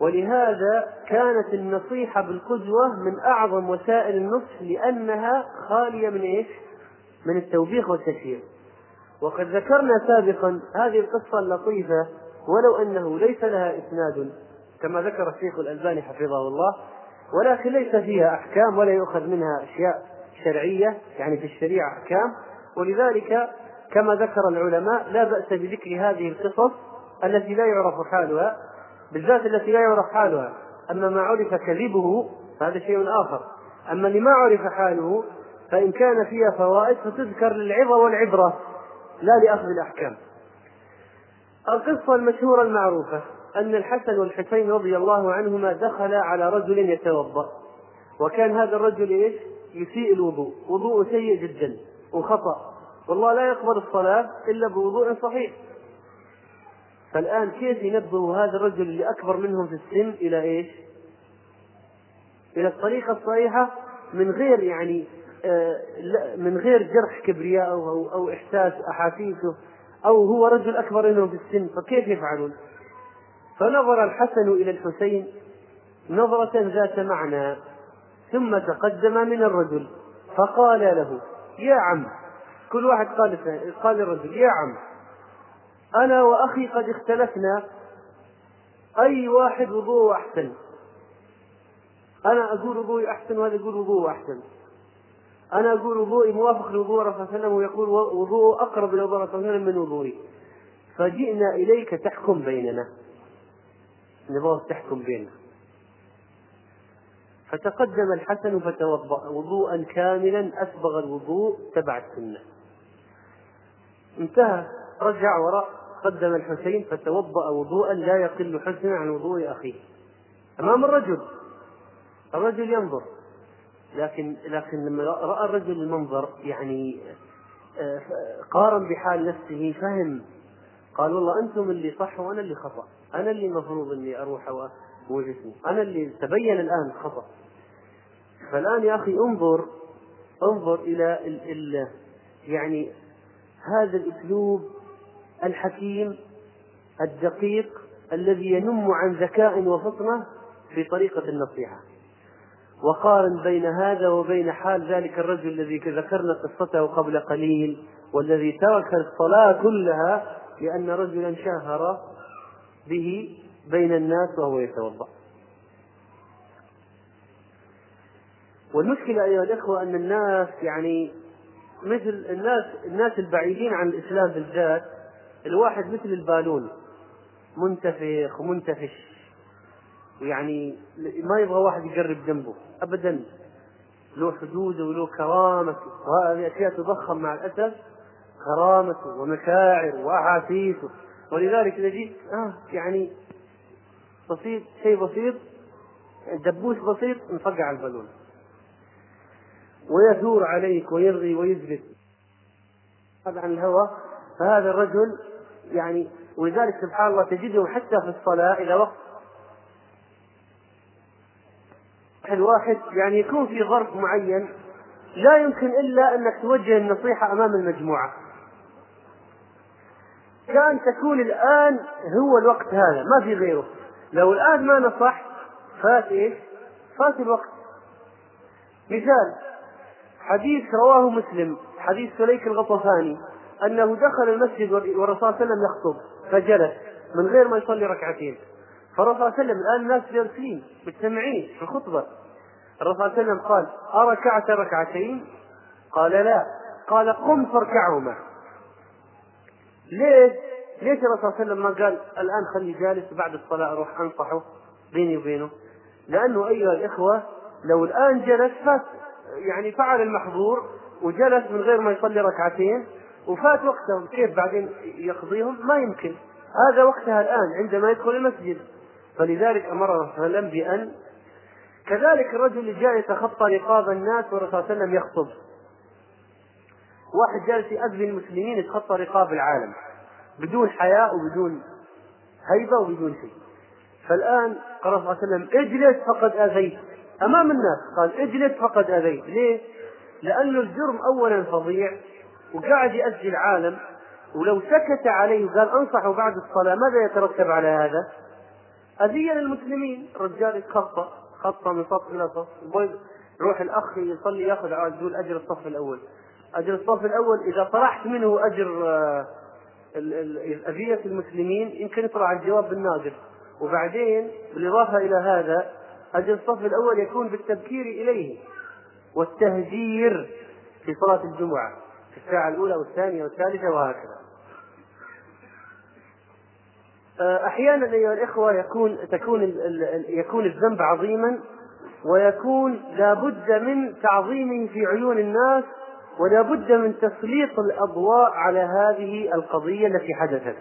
ولهذا كانت النصيحة بالقدوة من أعظم وسائل النصح لأنها خالية من إيش؟ من التوبيخ والتشهير. وقد ذكرنا سابقا هذه القصة اللطيفة ولو أنه ليس لها إسناد كما ذكر الشيخ الألباني حفظه الله ولكن ليس فيها أحكام ولا يؤخذ منها أشياء شرعية يعني في الشريعة أحكام. ولذلك كما ذكر العلماء لا بأس بذكر هذه القصص التي لا يعرف حالها بالذات التي لا يعرف حالها. أما ما عرف كذبه فهذا شيء آخر. أما لما عرف حاله فإن كان فيها فوائد فتذكر للعظة والعبرة لا لأخذ الأحكام. القصة المشهورة المعروفة أن الحسن والحسين رضي الله عنهما دخلا على رجل يتوضأ. وكان هذا الرجل إيش؟ يسيء الوضوء. وضوء سيء جدا وخطأ. والله لا يقبل الصلاة إلا بوضوء صحيح. فالآن كيف ينبه هذا الرجل اللي أكبر منهم في السن إلى إيش؟ إلى الطريقة الصحيحة من غير يعني آه من غير جرح كبرياء أو, أو إحساس أحاسيسه. أو هو رجل أكبر منهم في السن فكيف يفعلون؟ فنظر الحسن إلى الحسين نظرة ذات معنى ثم تقدم من الرجل فقال له يا عم كل واحد قال قال للرجل يا عم أنا وأخي قد اختلفنا أي واحد وضوءه أحسن أنا أقول وضوئي أحسن وهذا يقول وضوءه أحسن أنا أقول وضوئي موافق لوضوء الرسول صلى الله عليه وسلم ويقول وضوءه أقرب إلى وضوء الرسول صلى الله عليه وسلم من وضوئي. فجئنا إليك تحكم بيننا. نبغى تحكم بيننا. فتقدم الحسن فتوضأ. وضوءا كاملا أسبغ الوضوء تبع السنة. انتهى. رجع وراء. قدم الحسين فتوضأ وضوءا لا يقل حسنا عن وضوء أخيه. أمام الرجل. الرجل ينظر. لكن لكن لما رأى الرجل المنظر يعني آه، قارن بحال نفسه فهم. قال والله أنتم اللي صح وأنا اللي خطأ. أنا اللي المفروض إني أروح وجسمي أنا اللي تبين الآن خطأ. فالآن يا أخي انظر انظر إلى ال ال يعني هذا الأسلوب الحكيم الدقيق الذي ينم عن ذكاء وفطنة في طريقة النصيحة. وقارن بين هذا وبين حال ذلك الرجل الذي ذكرنا قصته قبل قليل والذي ترك الصلاة كلها لأن رجلا شهر به بين الناس وهو يتوضأ. والمشكلة أيها الإخوة أن الناس يعني مثل الناس الناس البعيدين عن الإسلام بالذات الواحد مثل البالون منتفخ ومنتفش ويعني ما يبغى واحد يقرب جنبه. أبدا له حدوده وله كرامته وهذه أشياء تضخم مع الأسف كرامته ومشاعر وأحاسيسه. ولذلك إذا جيت آه يعني بسيط شيء بسيط دبوس بسيط نفقع البالون. ويثور عليك ويرغي ويثبت. هذا عن الهوى فهذا الرجل يعني ولذلك سبحان الله تجده حتى في الصلاة إذا وقت الواحد يعني يكون في ظرف معين لا يمكن إلا أنك توجه النصيحة أمام المجموعة. كان تكون الآن هو الوقت هذا ما في غيره. لو الآن ما نصح فات إيش؟ فات الوقت. مثال حديث رواه مسلم حديث سليك الغطفاني أنه دخل المسجد والرسول صلى الله عليه وسلم يخطب فجلس من غير ما يصلي ركعتين. فالرسول صلى الله عليه وسلم الآن الناس جالسين مجتمعين في الخطبة الرسول صلى الله عليه وسلم قال أركعت ركعتين؟ قال لا. قال قم فاركعهما. ليش؟ ليش الرسول صلى الله عليه وسلم ما قال الآن خلي جالس بعد الصلاة أروح أنصحه بيني وبينه؟ لأنه أيها الإخوة لو الآن جلس فات يعني فعل المحظور وجلس من غير ما يصلي ركعتين وفات وقته كيف بعدين يقضيهم ما يمكن. هذا وقتها الآن عندما يدخل المسجد. فلذلك أمر صلى الله عليه وسلم بأن كذلك الرجل اللي جاء يتخطى رقاب الناس والرسول صلى الله عليه وسلم يخطب. واحد جالس يأذي المسلمين يتخطى رقاب العالم. بدون حياء وبدون هيبة وبدون شيء. فالآن قال صلى الله عليه وسلم اجلس فقد أذيت. أمام الناس قال اجلس فقد أذيت. ليه؟ لأنه الجرم أولا فظيع وقاعد يأذي العالم. ولو سكت عليه وقال أنصحه بعد الصلاة ماذا يترتب على هذا؟ أذية للمسلمين. الرجال يتخطى خطة من صف إلى صف. يروح الأخ يصلي يأخذ يقول أجر الصف الأول. أجر الصف الأول إذا طرحت منه أجر آه، أذية المسلمين يمكن يطلع الجواب بالناقص وبعدين بالإضافة إلى هذا أجر الصف الأول يكون بالتبكير إليه والتهجير في صلاة الجمعة في الساعة الأولى والثانية والثالثة وهكذا. آه، أحيانا أيها الإخوة يكون تكون يكون الذنب عظيما ويكون لابد من تعظيمه في عيون الناس ولا بد من تسليط الأضواء على هذه القضية التي حدثت.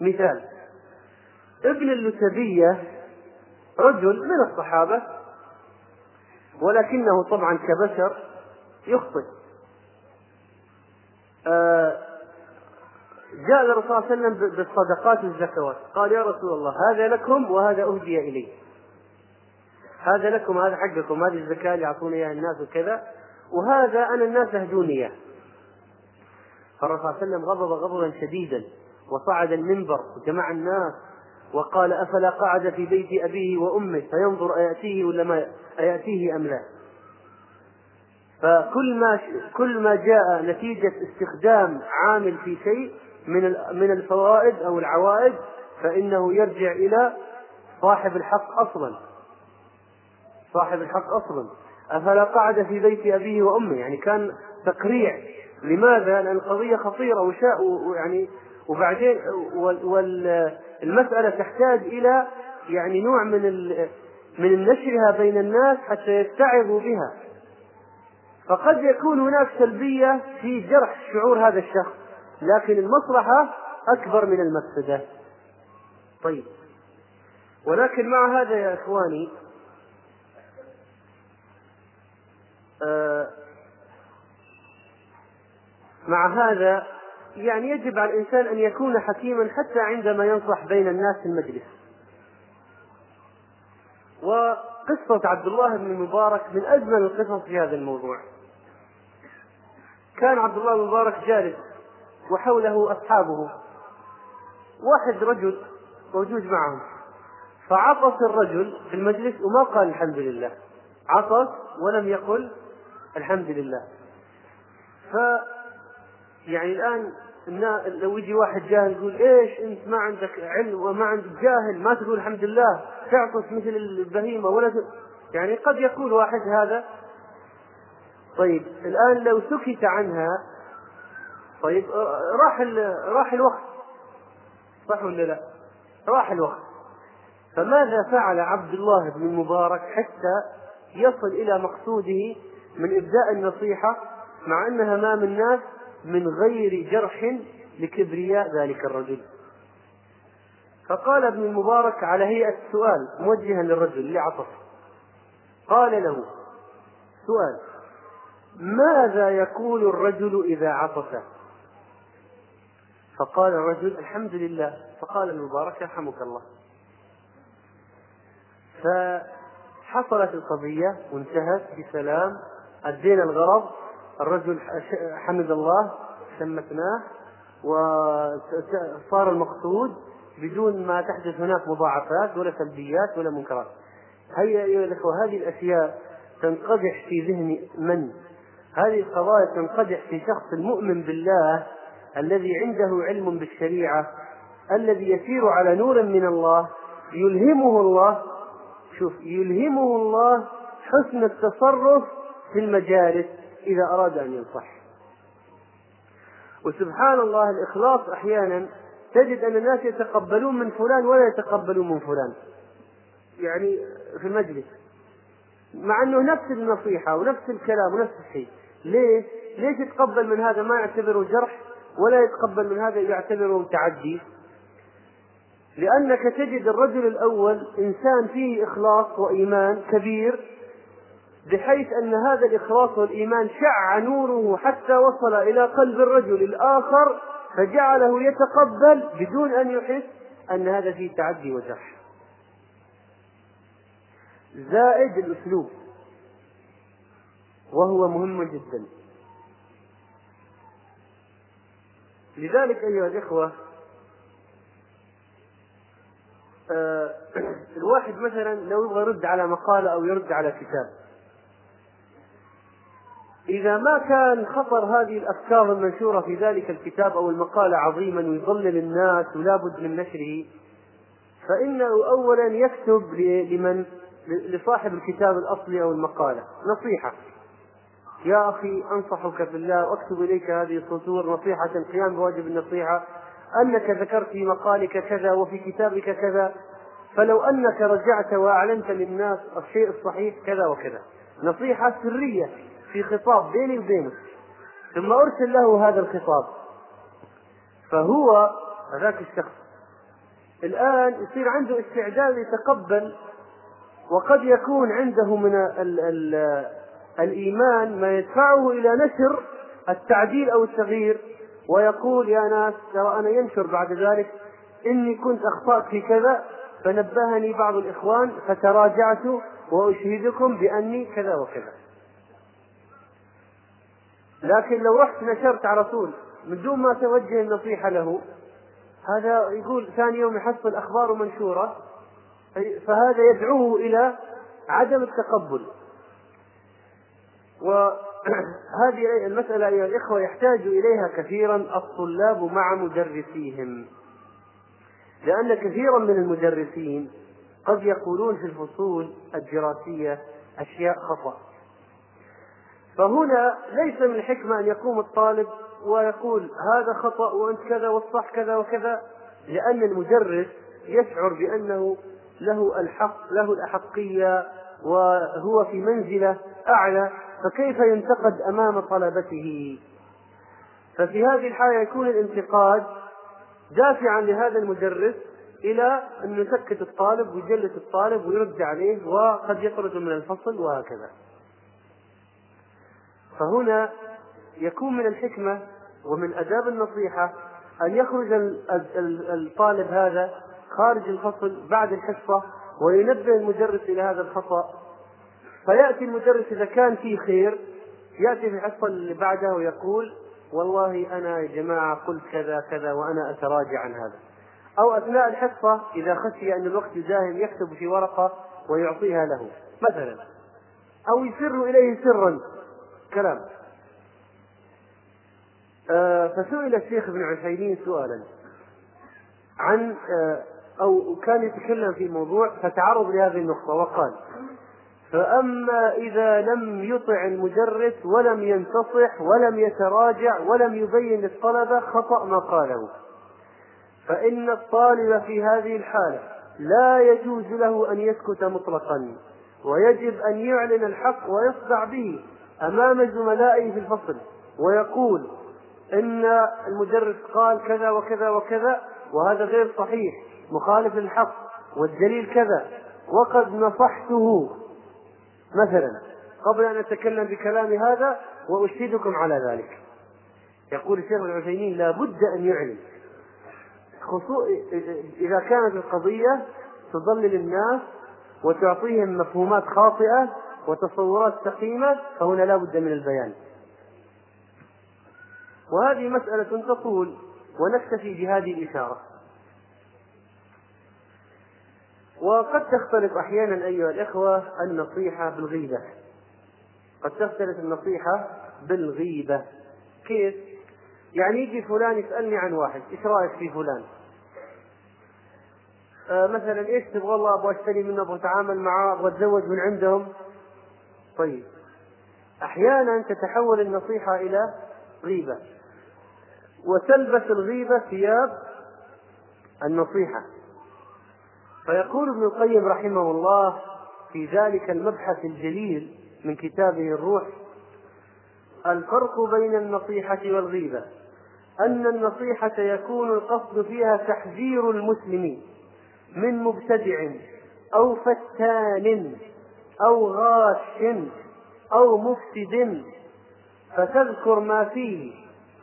مثال ابن اللتبية رجل من الصحابة ولكنه طبعا كبشر يخطئ. آه، جاء الرسول صلى الله عليه وسلم بالصدقات والزكوات. قال يا رسول الله هذا لكم وهذا أهدي إلي هذا لكم هذا حقكم هذه الزكاة اللي يعطون إياها الناس وكذا وهذا أنا الناس أهدوني إياه فالرسول صلى الله عليه وسلم غضب غضبا شديدا وصعد المنبر وجمع الناس وقال أفلا قعد في بيت أبيه وأمه؟ فينظر أيأتيه ولا ما أيأتيه أم لا؟ فكل ما كل ما جاء نتيجة استخدام عامل في شيء من من الفوائد أو العوائد فإنه يرجع إلى صاحب الحق أصلا. صاحب الحق أصلا. أفلا قعد في بيت أبيه وأمه؟ يعني كان تقريع. لماذا؟ لأن القضية خطيرة وشاء ويعني وبعدين والمسألة تحتاج إلى يعني نوع من من نشرها بين الناس حتى يتعظوا بها. فقد يكون هناك سلبية في جرح شعور هذا الشخص. لكن المصلحة أكبر من المفسدة. طيب. ولكن مع هذا يا إخواني آه، مع هذا يعني يجب على الإنسان أن يكون حكيما حتى عندما ينصح بين الناس في المجلس. وقصة عبد الله بن المبارك من أجمل القصص في هذا الموضوع. كان عبد الله المبارك جالس وحوله أصحابه. واحد رجل موجود معهم. فعطس الرجل في المجلس وما قال الحمد لله. عطس ولم يقل الحمد لله. ف يعني الآن لو يجي واحد جاهل يقول إيش أنت ما عندك علم وما عندك جاهل ما تقول الحمد لله. تعطس مثل البهيمة ولا ت... يعني قد يقول واحد هذا. طيب الآن لو سكت عنها طيب راح ال... راح الوقت. صح ولا لا؟ راح الوقت. فماذا فعل عبد الله بن المبارك حتى يصل إلى مقصوده من إبداء النصيحة مع أنها أمام الناس من غير جرح لكبرياء ذلك الرجل؟ فقال ابن المبارك على هيئة سؤال موجها للرجل اللي عطف قال له سؤال ماذا يقول الرجل إذا عطس فقال الرجل الحمد لله. فقال المبارك يرحمك الله. فحصلت القضية وانتهت بسلام. أدينا الغرض. الرجل حمد الله شمتناه وصار المقصود بدون ما تحدث هناك مضاعفات ولا سلبيات ولا منكرات. هيا أيها الأخوة هذه الأشياء تنقدح في ذهن من؟ هذه القضايا تنقدح في شخص المؤمن بالله الذي عنده علم بالشريعة الذي يسير على نور من الله يلهمه الله شوف يلهمه الله حسن التصرف في المجالس إذا أراد أن ينصح. وسبحان الله الإخلاص أحيانا تجد أن الناس يتقبلون من فلان ولا يتقبلون من فلان. يعني في المجلس. مع أنه نفس النصيحة ونفس الكلام ونفس الشيء. ليه؟ ليش يتقبل من هذا؟ ما يعتبره جرح. ولا يتقبل من هذا يعتبره تعدي لأنك تجد الرجل الأول إنسان فيه إخلاص وإيمان كبير بحيث أن هذا الإخلاص والإيمان شع نوره حتى وصل إلى قلب الرجل الآخر فجعله يتقبل بدون أن يحس أن هذا فيه تعدي وجرح. زائد الأسلوب وهو مهم جدا. لذلك أيها الإخوة آه، الواحد مثلا لو يبغى يرد على مقالة أو يرد على كتاب إذا ما كان خطر هذه الأفكار المنشورة في ذلك الكتاب أو المقالة عظيما ويضلل الناس ولا بد من نشره فإنه أولا يكتب لمن لصاحب الكتاب الأصلي أو المقالة. نصيحة. يا أخي أنصحك في الله وأكتب إليك هذه السطور نصيحة قيام بواجب النصيحة. أنك ذكرت في مقالك كذا وفي كتابك كذا فلو أنك رجعت وأعلنت للناس الشيء الصحيح كذا وكذا. نصيحة سرية في خطاب بيني وبينك. ثم أرسل له هذا الخطاب. فهو هذاك الشخص. الآن يصير عنده استعداد يتقبل وقد يكون عنده من ال ال الإيمان ما يدفعه إلى نشر التعديل أو التغيير. ويقول يا ناس ترى أنا ينشر بعد ذلك إني كنت أخطأت في كذا فنبهني بعض الإخوان فتراجعت وأشهدكم بأني كذا وكذا. لكن لو رحت نشرت على طول من دون ما توجه النصيحة له هذا يقول ثاني يوم يحصل أخبار منشورة فهذا يدعوه إلى عدم التقبل. وهذه المسألة أيها الإخوة يحتاج إليها كثيرا الطلاب مع مدرسيهم. لأن كثيرا من المدرسين قد يقولون في الفصول الدراسية أشياء خطأ. فهنا ليس من الحكمة أن يقوم الطالب ويقول هذا خطأ وأنت كذا والصح كذا وكذا لأن المدرس يشعر بأنه له الحق له الأحقية وهو في منزلة أعلى فكيف ينتقد أمام طلبته؟ ففي هذه الحالة يكون الانتقاد دافعا لهذا المدرس إلى أن يسكت الطالب ويجلس الطالب ويرد عليه وقد يطرد من الفصل وهكذا. فهنا يكون من الحكمة ومن آداب النصيحة أن يخرج الطالب هذا خارج الفصل بعد الحصة وينبه المدرس إلى هذا الخطأ فيأتي المدرس إذا كان فيه خير يأتي في الحصة اللي بعدها ويقول والله أنا يا جماعة قلت كذا كذا وأنا أتراجع عن هذا. أو أثناء الحصة إذا خشي أن الوقت يداهم يكتب في ورقة ويعطيها له مثلا. أو يسر إليه سرا. كلام. آه فسئل الشيخ ابن عثيمين سؤالا عن آه أو كان يتكلم في موضوع فتعرض لهذه النقطة وقال فأما إذا لم يطع المدرس ولم ينتصح ولم يتراجع ولم يبين للطلبة خطأ ما قاله. فإن الطالب في هذه الحالة لا يجوز له أن يسكت مطلقا ويجب أن يعلن الحق ويصدع به أمام زملائه في الفصل ويقول إن المدرس قال كذا وكذا وكذا وهذا غير صحيح مخالف للحق والدليل كذا وقد نصحته مثلا قبل أن أتكلم بكلام هذا وأشهدكم على ذلك. يقول الشيخ العثيمين لا بد أن يعلن إذا كانت القضية تضلل الناس وتعطيهم مفهومات خاطئة وتصورات سقيمة فهنا لا بد من البيان. وهذه مسألة تطول ونكتفي بهذه الإشارة. وقد تختلف أحيانا أيها الإخوة النصيحة بالغيبة. قد تختلف النصيحة بالغيبة. كيف؟ يعني يجي فلان يسألني عن واحد إيش رأيك في فلان؟ آه مثلا إيش تبغى والله أبغى أشتري منه أبغى أتعامل معاه أبغى أتزوج من عندهم. طيب. أحيانا تتحول النصيحة إلى غيبة. وتلبس الغيبة ثياب النصيحة. فيقول ابن القيم رحمه الله في ذلك المبحث الجليل من كتابه الروح الفرق بين النصيحة والغيبة أن النصيحة يكون القصد فيها تحذير المسلمين من مبتدع أو فتان أو غاش أو مفسد فتذكر ما فيه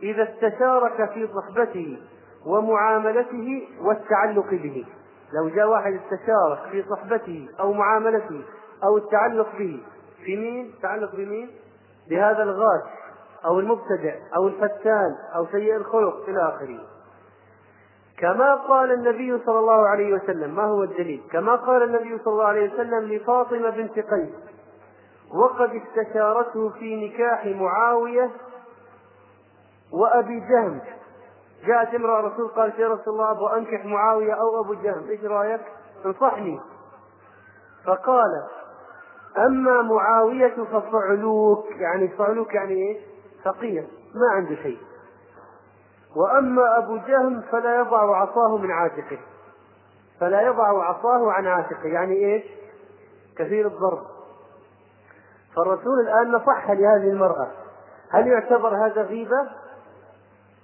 إذا استشارك في صحبته ومعاملته والتعلق به. لو جاء واحد استشارك في صحبته أو معاملته أو التعلق به في مين؟ تعلق بمين؟ بهذا الغاش أو المبتدع أو الفتان أو سيء الخلق إلى آخره كما قال النبي صلى الله عليه وسلم ما هو الدليل كما قال النبي صلى الله عليه وسلم لفاطمة بنت قيس وقد استشارته في نكاح معاوية وأبي جهم جاءت امرأة رسول قالت يا رسول الله أبغى أنكح معاوية أو أبو جهم إيش رأيك؟ انصحني. فقال أما معاوية فصعلوك يعني صعلوك يعني إيه؟ فقير ما عنده شيء. وأما أبو جهم فلا يضع عصاه من عاتقه. فلا يضع عصاه عن عاتقه يعني إيش؟ كثير الضرب. فالرسول الآن نصح لهذه المرأة. هل يعتبر هذا غيبة؟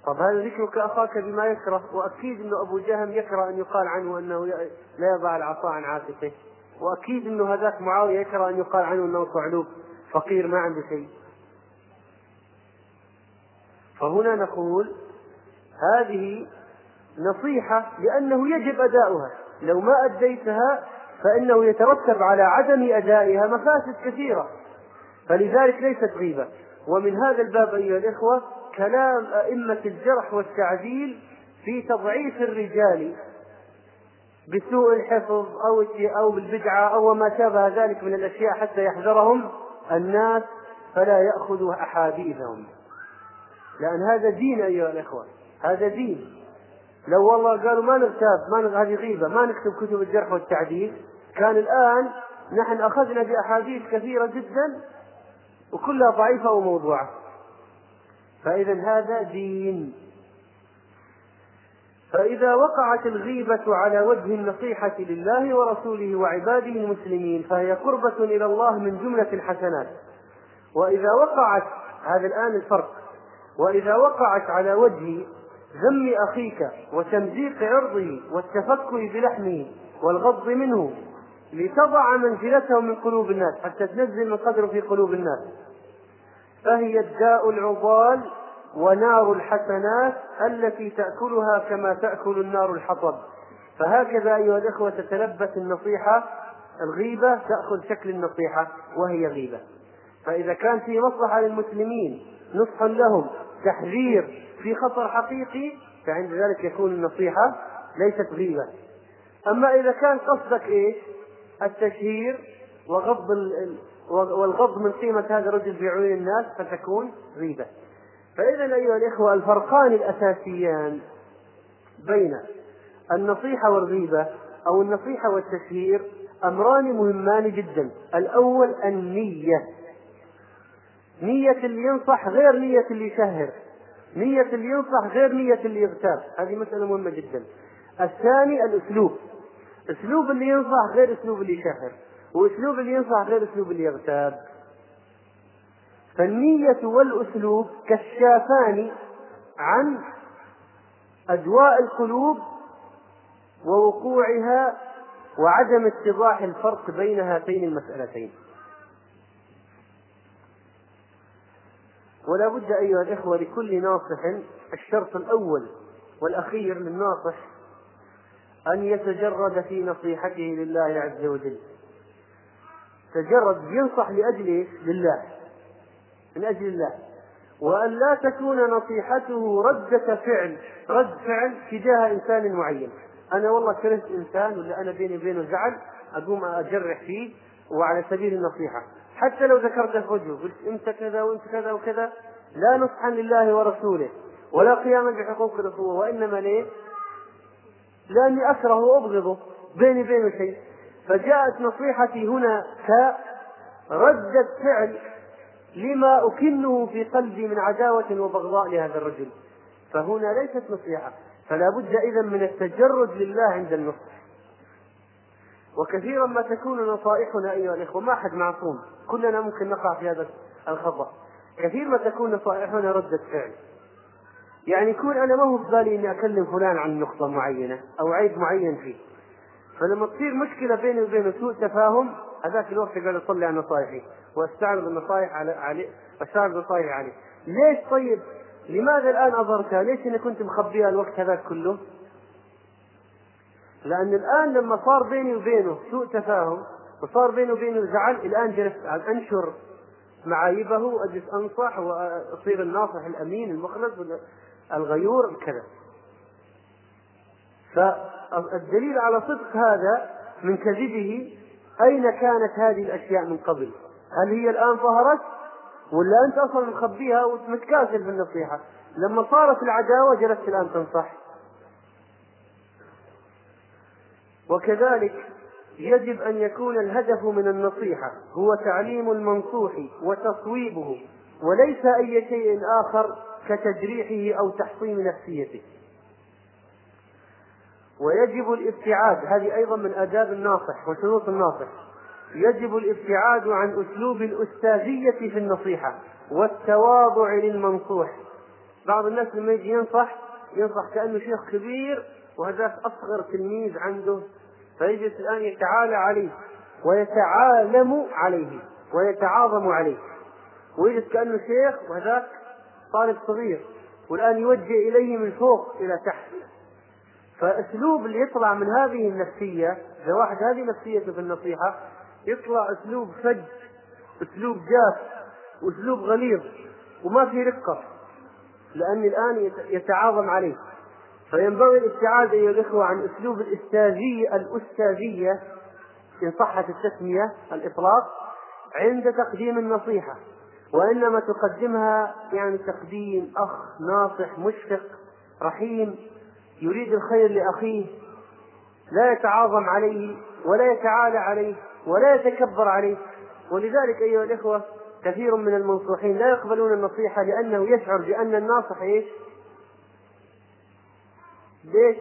طب هذا ذكرك أخاك بما يكره؟ وأكيد أنه أبو جهم يكره أن يقال عنه أنه لا يضع العصا عن عاتقه وأكيد أنه هذاك معاوية يكره أن يقال عنه أنه صعلوك فقير ما عنده شيء. فهنا نقول هذه نصيحة لأنه يجب أداؤها. لو ما أديتها فإنه يترتب على عدم أدائها مفاسد كثيرة. فلذلك ليست غيبة. ومن هذا الباب أيها الإخوة كلام أئمة الجرح والتعديل في تضعيف الرجال بسوء الحفظ أو أو بالبدعة أو ما شابه ذلك من الأشياء حتى يحذرهم الناس فلا يأخذوا أحاديثهم لأن هذا دين أيها الإخوة هذا دين لو والله قالوا ما نغتاب ما. هذه غيبة ما نكتب كتب الجرح والتعديل كان الآن نحن أخذنا بأحاديث كثيرة جدا وكلها ضعيفة وموضوعة فإذا هذا دين. فإذا وقعت الغيبة على وجه النصيحة لله ورسوله وعباده المسلمين فهي قربة إلى الله من جملة الحسنات. وإذا وقعت هذا الآن الفرق. وإذا وقعت على وجه ذم أخيك وتمزيق عرضه والتفكر بلحمه والغض منه لتضع منزلته من قلوب الناس حتى تنزل من قدره في قلوب الناس. فهي الداء العضال ونار الحسنات التي تأكلها كما تأكل النار الحطب. فهكذا أيها الإخوة تتلبس النصيحة الغيبة تأخذ شكل النصيحة وهي غيبة. فإذا كان في مصلحة للمسلمين نصح لهم تحذير في خطر حقيقي فعند ذلك يكون النصيحة ليست غيبة. أما إذا كان قصدك إيش؟ التشهير وغض والغض من قيمة هذا الرجل في عيون الناس فتكون غيبة. فإذا أيها الإخوة الفرقان الأساسيان بين النصيحة والغيبة أو النصيحة والتشهير أمران مهمان جدا. الأول النية. نية اللي ينصح غير نية اللي يشهر نية اللي ينصح غير نية اللي يغتاب هذه مسألة مهمة جدا. الثاني الأسلوب. أسلوب اللي ينصح غير أسلوب اللي يشهر وأسلوب اللي ينصح غير أسلوب اللي يغتاب فالنية والأسلوب كشافان عن أدواء القلوب ووقوعها وعدم اتضاح الفرق بين هاتين المسألتين. ولا بد أيها الإخوة لكل ناصح الشرط الأول والأخير للناصح أن يتجرد في نصيحته لله عز وجل. تجرد ينصح لأجل لله من أجل الله. وأن لا تكون نصيحته ردة فعل رد فعل تجاه إنسان معين. أنا والله كرهت إنسان ولا أنا بيني وبينه زعل أقوم أجرح فيه وعلى سبيل النصيحة. حتى لو ذكرت وجهه قلت أنت كذا وأنت كذا وكذا لا نصحا لله ورسوله ولا قياما بحقوق الأخوة وإنما ليه؟ لأني أكره وأبغضه بيني وبينه شيء. فجاءت نصيحتي هنا كردة فعل لما أكنه في قلبي من عداوة وبغضاء لهذا الرجل. فهنا ليست نصيحة فلا بد إذا من التجرد لله عند النصح وكثيرا ما تكون نصائحنا أيها الإخوة ما أحد معصوم كلنا ممكن نقع في هذا الخطأ. كثير ما تكون نصائحنا ردة فعل يعني يكون أنا ما هو في بالي إني أكلم فلان عن نقطة معينة أو عيب معين فيه. فلما تصير مشكلة بيني وبينه سوء تفاهم هذاك الوقت قاعد أصلي على نصائحي وأستعرض النصائح على عليه أستعرض نصائحي عليه ليش طيب لماذا الآن اظهرتها؟ ليش إني كنت مخبيها الوقت هذاك كله؟ لأن الآن لما صار بيني وبينه سوء تفاهم وصار بيني وبينه زعل الآن جلست أنشر معايبه وأجلس أنصح وأصير الناصح الأمين المخلص الغيور كذا فالدليل على صدق هذا من كذبه أين كانت هذه الأشياء من قبل؟ هل هي الآن ظهرت؟ ولا أنت أصلا مخبيها ومتكاسل في النصيحة؟ لما صارت العداوة جلست الآن تنصح. وكذلك يجب أن يكون الهدف من النصيحة هو تعليم المنصوح وتصويبه وليس أي شيء آخر كتجريحه أو تحطيم نفسيته. ويجب الابتعاد هذه أيضا من آداب الناصح وشروط الناصح. يجب الابتعاد عن أسلوب الأستاذية في النصيحة والتواضع للمنصوح. بعض الناس لما يجي ينصح ينصح كأنه شيخ كبير وهذاك أصغر تلميذ عنده. فيجلس الآن يتعالى عليه ويتعالم عليه ويتعاظم عليه. ويجلس كأنه شيخ وهذاك طالب صغير. والآن يوجه إليه من فوق إلى تحت. فاسلوب اللي يطلع من هذه النفسية إذا واحد هذه نفسيته في النصيحة يطلع اسلوب فج اسلوب جاف واسلوب غليظ وما في رقة لأني الآن يتعاظم عليه. فينبغي الابتعاد أيها الإخوة عن أسلوب الأستاذية الأستاذية إن صحت التسمية الإطلاق عند تقديم النصيحة. وإنما تقدمها يعني تقديم أخ ناصح مشفق رحيم يريد الخير لأخيه لا يتعاظم عليه ولا يتعالى عليه ولا يتكبر عليه ولذلك أيها الإخوة كثير من المنصوحين لا يقبلون النصيحة لأنه يشعر بأن الناصح إيش؟ ليش؟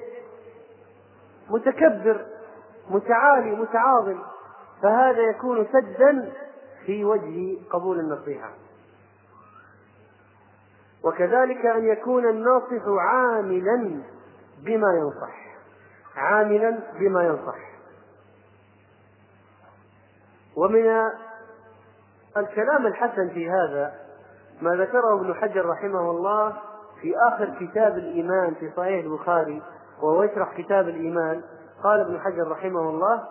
متكبر متعالي متعاظم فهذا يكون سدا في وجه قبول النصيحة وكذلك أن يكون الناصح عاملا بما ينصح. عاملا بما ينصح. ومن الكلام الحسن في هذا ما ذكره ابن حجر رحمه الله في آخر كتاب الإيمان في صحيح البخاري وهو يشرح كتاب الإيمان. قال ابن حجر رحمه الله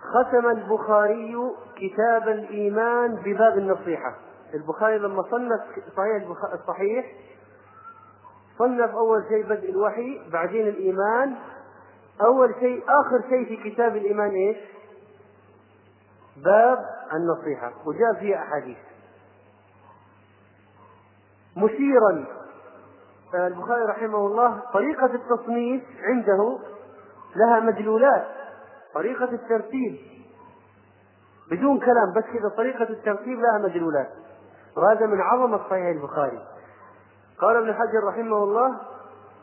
ختم البخاري كتاب الإيمان بباب النصيحة. البخاري لما صنف صحيح الصحيح صنف أول شيء بدء الوحي بعدين الإيمان. أول شيء آخر شيء في كتاب الإيمان إيش؟ باب النصيحة. وجاء فيها أحاديث. مشيرا. البخاري رحمه الله طريقة التصنيف عنده لها مدلولات. طريقة الترتيب. بدون كلام بس كذا طريقة الترتيب لها مدلولات. وهذا من عظمة صحيح البخاري. قال ابن حجر رحمه الله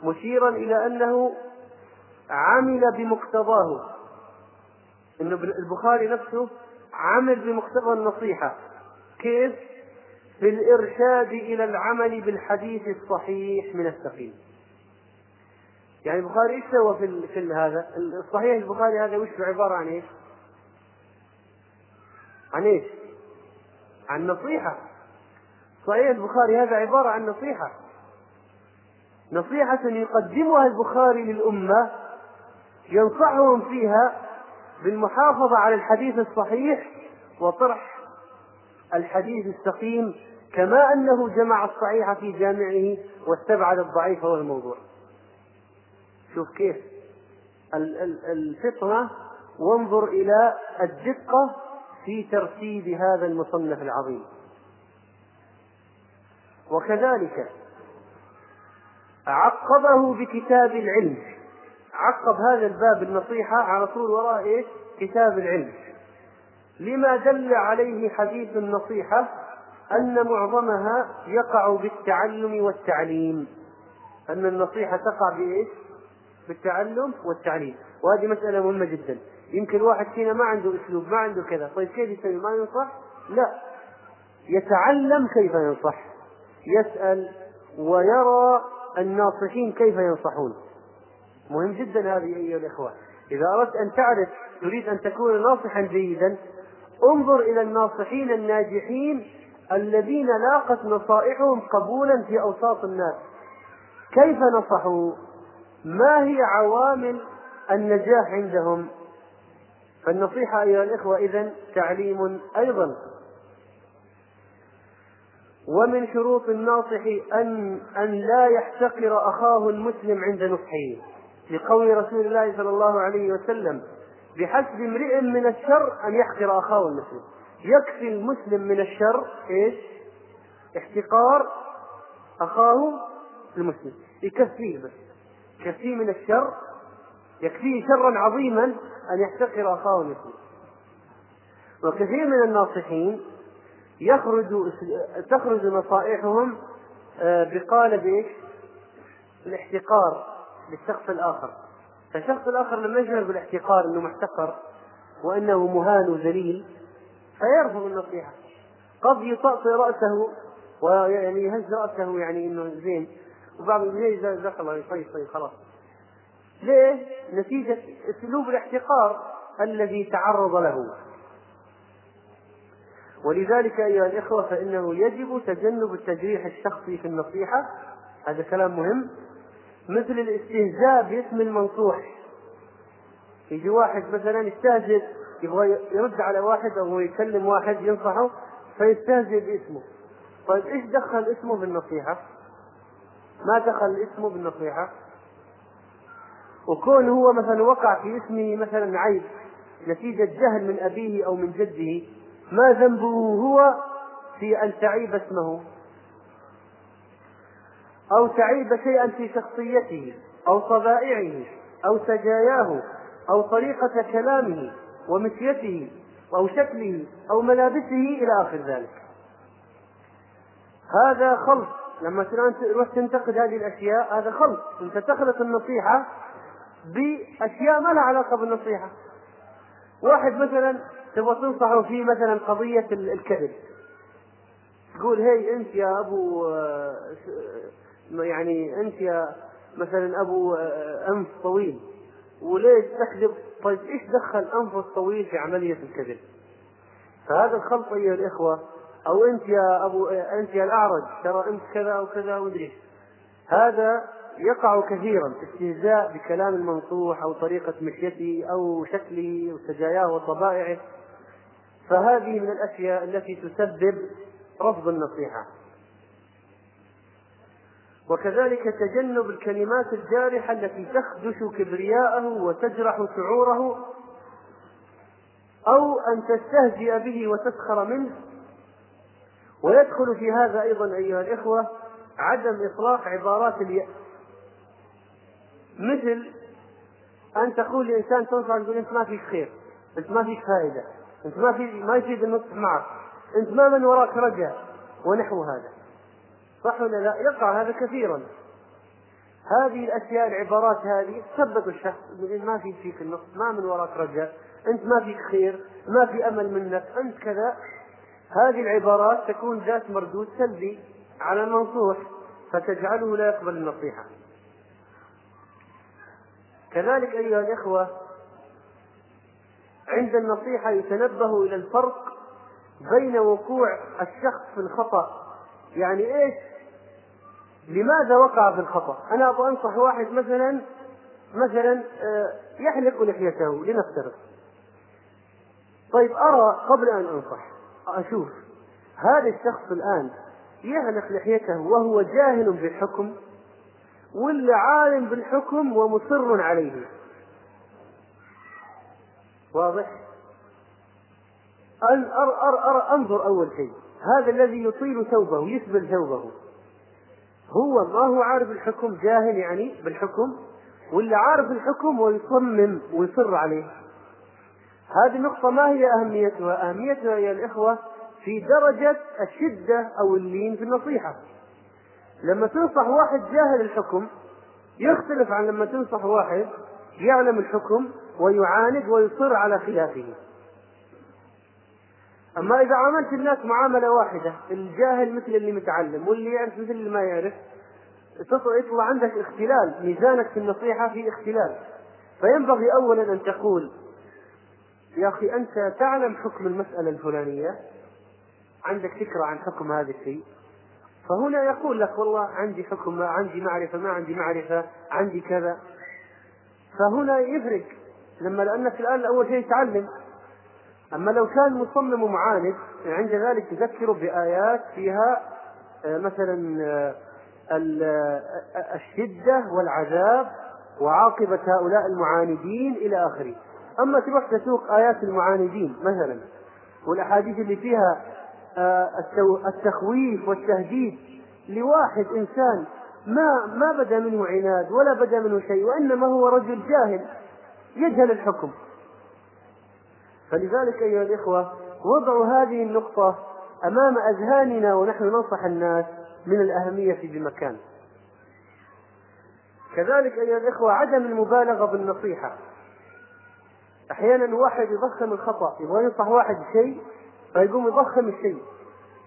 مشيرا إلى أنه عمل بمقتضاه أن البخاري نفسه عمل بمقتضى النصيحة كيف؟ في الإرشاد إلى العمل بالحديث الصحيح من السقيم يعني البخاري إيش سوى في في هذا؟ الصحيح البخاري هذا وش عبارة عن إيش؟ عن إيش؟ عن نصيحة صحيح البخاري هذا عبارة عن نصيحة نصيحة يقدمها البخاري للأمة ينصحهم فيها بالمحافظة على الحديث الصحيح وطرح الحديث السقيم كما أنه جمع الصحيح في جامعه واستبعد الضعيف والموضوع شوف كيف. الفطنة وانظر إلى الدقة في ترتيب هذا المصنف العظيم. وكذلك عقبه بكتاب العلم. عقب هذا الباب النصيحة على طول وراء إيش؟ كتاب العلم. لما دل عليه حديث النصيحة أن معظمها يقع بالتعلم والتعليم. أن النصيحة تقع بإيش؟ بالتعلم والتعليم. وهذه مسألة مهمة جدا. يمكن واحد فينا ما عنده أسلوب ما عنده كذا. طيب كيف يسوي ما ينصح؟ لا. يتعلم كيف ينصح. يسأل ويرى الناصحين كيف ينصحون؟ مهم جدا هذه أيها الإخوة. إذا أردت أن تعرف تريد أن تكون ناصحا جيدا انظر إلى الناصحين الناجحين الذين لاقت نصائحهم قبولا في أوساط الناس. كيف نصحوا؟ ما هي عوامل النجاح عندهم؟ فالنصيحة أيها الإخوة إذا تعليم أيضا. ومن شروط الناصح أن أن لا يحتقر أخاه المسلم عند نصحه لقول رسول الله صلى الله عليه وسلم بحسب امرئ من الشر أن يحقر أخاه المسلم. يكفي المسلم من الشر إيش؟ احتقار أخاه المسلم. يكفيه بس. يكفيه من الشر. يكفيه شرا عظيما أن يحتقر أخاه المسلم. وكثير من الناصحين يخرج تخرج نصائحهم آه، بقالب إيش؟ الاحتقار للشخص الآخر. فالشخص الآخر لما يشعر بالاحتقار أنه محتقر وأنه مهان وذليل فيرفض النصيحة. قد يطأطئ رأسه ويعني يهز رأسه يعني أنه زين. وبعض زين جزاك الله طيب طيب خلاص. ليه؟ نتيجة أسلوب الاحتقار الذي تعرض له. ولذلك أيها الإخوة فإنه يجب تجنب التجريح الشخصي في النصيحة. هذا كلام مهم. مثل الاستهزاء باسم المنصوح. يجي واحد مثلا يستهزئ يبغى يرد على واحد أو يكلم واحد ينصحه فيستهزئ باسمه. طيب إيش دخل اسمه بالنصيحة؟ ما دخل اسمه بالنصيحة؟ وكون هو مثلا وقع في اسمه مثلا عيب نتيجة جهل من أبيه أو من جده. ما ذنبه هو في أن تعيب اسمه أو تعيب شيئا في شخصيته أو طبائعه أو سجاياه أو طريقة كلامه ومشيته أو شكله أو ملابسه إلى آخر ذلك. هذا خلط لما تروح تنتقد هذه الأشياء هذا خلط أنت تخلط النصيحة بأشياء ما لها علاقة بالنصيحة. واحد مثلا تبغى تنصحه في مثلا قضية الكذب تقول هي أنت يا أبو يعني أنت يا مثلا أبو آه، أنف طويل وليش تكذب؟ طيب إيش دخل أنف الطويل في عملية الكذب؟ فهذا الخلط ايها الإخوة أو أنت يا أبو آه، أنت يا الأعرج ترى أنت كذا وكذا ومدري هذا يقع كثيرا استهزاء بكلام المنصوح أو طريقة مشيته أو شكله وسجاياه وطبائعه. فهذه من الأشياء التي تسبب رفض النصيحة. وكذلك تجنب الكلمات الجارحة التي تخدش كبرياءه وتجرح شعوره أو أن تستهزئ به وتسخر منه. ويدخل في هذا أيضا أيها الإخوة عدم إطلاق عبارات اليأس مثل أن تقول لإنسان تنصح تقول أنت ما فيك خير أنت ما فيك فائدة أنت ما في ما يفيد النصح معك أنت ما من وراك رجاء ونحو هذا. صح ولا لا؟ يقع هذا كثيرا. هذه الأشياء العبارات هذه تثبت الشخص ما في فيك النص ما من وراك رجاء أنت ما فيك خير ما في أمل منك أنت كذا. هذه العبارات تكون ذات مردود سلبي. على المنصوح فتجعله لا يقبل النصيحة كذلك أيها الإخوة عند النصيحة يتنبه إلى الفرق بين وقوع الشخص في الخطأ يعني إيش لماذا وقع في الخطأ؟ أنا أبغى أنصح واحد مثلا مثلا آه، يحلق لحيته لنفترض. طيب أرى قبل أن أنصح أشوف هذا الشخص الآن يحلق لحيته وهو جاهل بالحكم ولا عالم بالحكم ومصر عليه. واضح؟ أن أر أر أر أنظر أول شيء. هذا الذي يطيل ثوبه يسبل ثوبه. هو ما هو عارف الحكم جاهل يعني بالحكم. ولا عارف الحكم ويصمم ويصر عليه. هذه النقطة ما هي أهميتها؟ أهميتها يا الإخوة في درجة الشدة أو اللين في النصيحة. لما تنصح واحد جاهل الحكم يختلف عن لما تنصح واحد يعلم الحكم ويعاند ويصر على خلافه. أما إذا عاملت الناس معاملة واحدة الجاهل مثل اللي متعلم واللي يعرف مثل اللي ما يعرف يطلع عندك اختلال ميزانك في النصيحة في اختلال. فينبغي أولا أن تقول يا أخي أنت تعلم حكم المسألة الفلانية عندك فكرة عن حكم هذا الشيء؟ فهنا يقول لك والله عندي حكم ما عندي معرفة ما عندي معرفة عندي كذا. فهنا يفرق لما لأنك الآن أول شيء تعلم. أما لو كان مصمم ومعاند عند ذلك تذكر بآيات فيها آه، مثلا آه، آه، الشدة والعذاب وعاقبة هؤلاء المعاندين إلى آخره. أما تروح تسوق آيات المعاندين مثلا والأحاديث اللي فيها التخويف والتهديد لواحد إنسان ما ما بدا منه عناد ولا بدا منه شيء وإنما هو رجل جاهل يجهل الحكم. فلذلك أيها الإخوة وضع هذه النقطة أمام أذهاننا ونحن ننصح الناس من الأهمية بمكان كذلك أيها الإخوة عدم المبالغة بالنصيحة. أحيانا واحد يضخم الخطأ يبغى ينصح واحد بشيء فيقوم يضخم الشيء.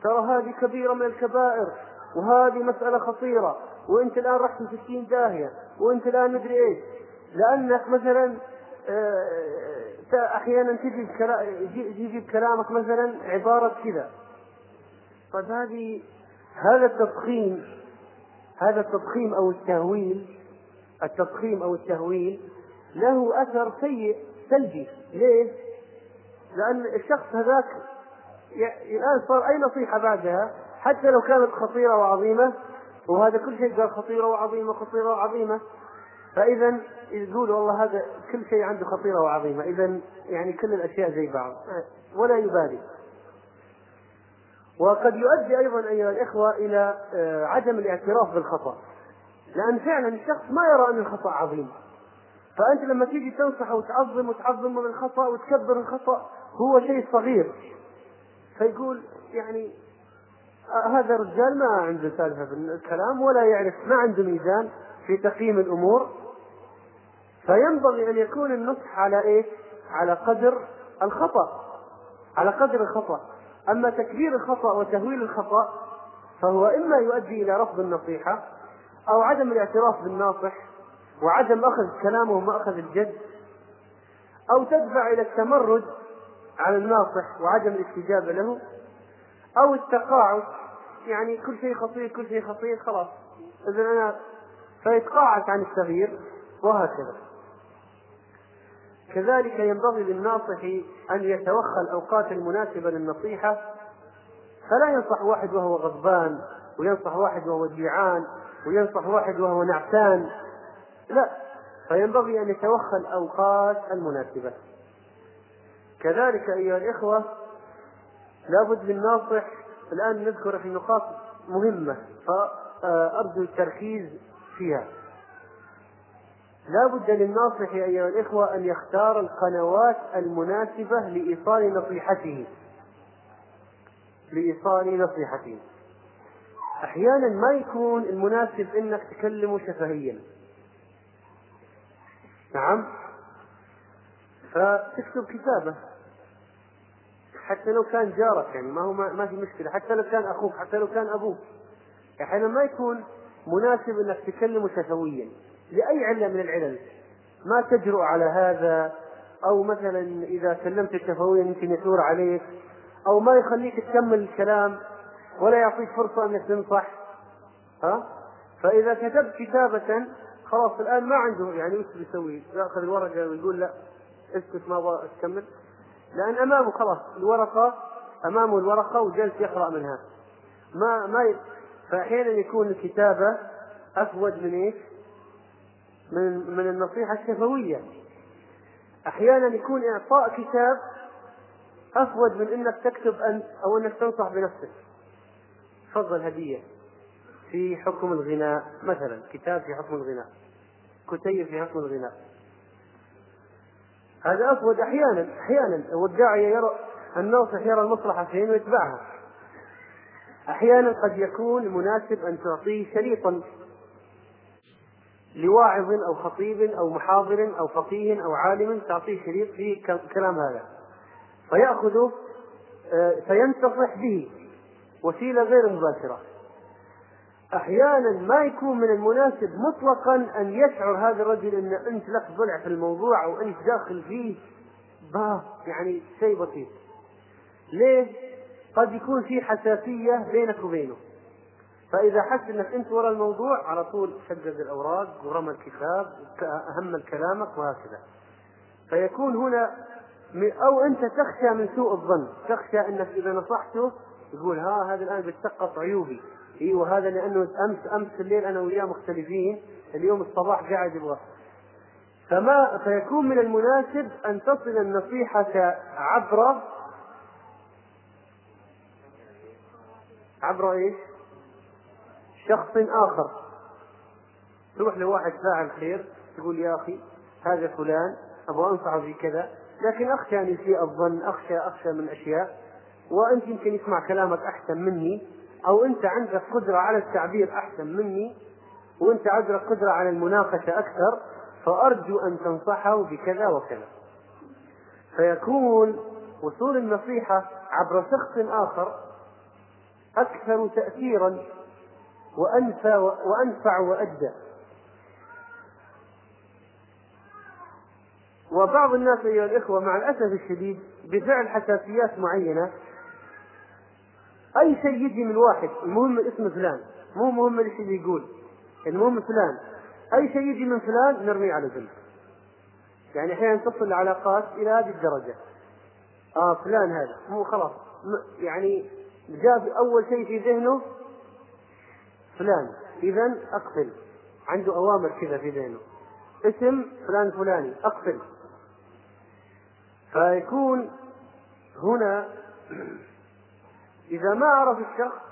ترى هذه كبيرة من الكبائر وهذه مسألة خطيرة وأنت الآن رحت في ستين داهية وأنت الآن مدري إيش. لأنك مثلا آه، أحيانا تجي يجي بكلامك مثلا عبارة كذا. طيب هذه هذا التضخيم هذا التضخيم أو التهويل التضخيم أو التهويل له أثر سيء سلبي. ليه؟ لأن الشخص هذاك الآن صار أي نصيحة بعدها؟ حتى لو كانت خطيرة وعظيمة وهذا كل شيء قال خطيرة وعظيمة خطيرة وعظيمة. فإذا يقول والله هذا كل شيء عنده خطيرة وعظيمة. إذا يعني كل الأشياء زي بعض. ولا يبالي. وقد يؤدي أيضا أيها الإخوة إلى آه، عدم الاعتراف بالخطأ. لأن فعلا الشخص ما يرى أن الخطأ عظيم. فأنت لما تيجي تنصحه وتعظم وتعظم من الخطا وتكبر الخطأ هو شيء صغير. فيقول يعني آه، هذا الرجال ما عنده سالفة بالكلام ولا يعرف ما عنده ميزان في تقييم الأمور فينبغي أن يكون النصح على إيش؟ على قدر الخطأ على قدر الخطأ أما تكبير الخطأ وتهويل الخطأ فهو إما يؤدي إلى رفض النصيحة أو عدم الاعتراف بالناصح وعدم أخذ كلامه ومأخذ الجد أو تدفع إلى التمرد على الناصح وعدم الاستجابة له أو التقاعس يعني كل شيء خطير كل شيء خطير خلاص. اذا أنا فيتقاعس عن التغيير وهكذا. كذلك ينبغي للناصح أن يتوخى الأوقات المناسبة للنصيحة فلا ينصح واحد وهو غضبان وينصح واحد وهو جيعان وينصح واحد وهو نعسان. لا فينبغي أن يتوخى الأوقات المناسبة. كذلك أيها الإخوة لابد للناصح الآن نذكر في نقاط مهمة فأرجو التركيز فيها. لا بد للناصح أيها الإخوة أن يختار القنوات المناسبة لإيصال نصيحته. لإيصال نصيحته. أحيانا ما يكون المناسب أنك تكلمه شفهيا. نعم؟ فتكتب كتابة. حتى لو كان جارك يعني ما هو ما في مشكلة. حتى لو كان أخوك حتى لو كان أبوك. أحيانا ما يكون مناسب أنك تكلمه شفويا لأي علة من العلل ما تجرؤ على هذا أو مثلا إذا كلمت الشفوية يمكن يثور عليك أو ما يخليك تكمل الكلام ولا يعطيك فرصة أنك تنصح. ها؟ فإذا كتبت كتابة خلاص الآن ما عنده يعني وش بيسوي؟ يأخذ الورقة ويقول لا. اسكت ما أبغى تكمل لأن أمامه خلاص الورقة أمامه الورقة وجلس يقرأ منها. ما ما ي... فأحيانا يكون الكتابة أفود من إيش؟ من من النصيحة الشفوية. أحيانا يكون إعطاء كتاب أفود من إنك تكتب أنت أو إنك تنصح بنفسك. تفضل هدية. في حكم الغناء مثلا كتاب في حكم الغناء. كتيب في حكم الغناء. هذا أفود أحيانا أحيانا. والداعية يرى الناصح يرى المصلحة فين ويتبعها. أحيانا قد يكون مناسب أن تعطيه شريطا لواعظ أو خطيب أو محاضر أو فقيه أو عالم تعطيه شريط فيه كلام هذا. فيأخذه آه، فينتصح به وسيلة غير مباشرة. أحيانا ما يكون من المناسب مطلقا أن يشعر هذا الرجل أن أنت لك ضلع في الموضوع أو أنت داخل فيه. با يعني شيء بسيط. ليه؟ قد يكون في حساسية بينك وبينه. فإذا حس أنك أنت وراء الموضوع على طول شقق الأوراق ورمى الكتاب أهم كلامك وهكذا. فيكون هنا أو أنت تخشى من سوء الظن. تخشى أنك إذا نصحته يقول ها هذا الآن بيتسقط عيوبي. أيوه هذا لأنه أمس أمس الليل أنا وياه مختلفين اليوم الصباح قاعد يبغى. فما فيكون من المناسب أن تصل النصيحة عبر عبر إيش؟ شخص آخر. تروح لواحد فاعل خير تقول يا أخي هذا فلان أبغى أنصحه في كذا. لكن أخشى أن يسيء الظن أخشى أخشى من أشياء. وأنت يمكن يسمع كلامك أحسن مني. أو أنت عندك قدرة على التعبير أحسن مني وأنت عندك قدرة على المناقشة أكثر فأرجو أن تنصحه بكذا وكذا. فيكون وصول النصيحة عبر شخص آخر أكثر تاثيرا وانفى وأنفع وأدى. وبعض الناس أيها الإخوة مع الأسف الشديد بفعل حساسيات معينة أي شيء يجي من واحد المهم اسم فلان مو مهم إيش اللي يقول المهم فلان أي شيء يجي من فلان نرميه على جنب. يعني أحيانا تصل العلاقات إلى هذه الدرجة. آه فلان هذا مو خلاص. يعني جاء أول شيء في ذهنه فلان. اذا اقتل عنده أوامر كذا في ذهنه. اسم فلان فلاني اقتل فيكون هنا إذا ما عرف الشخص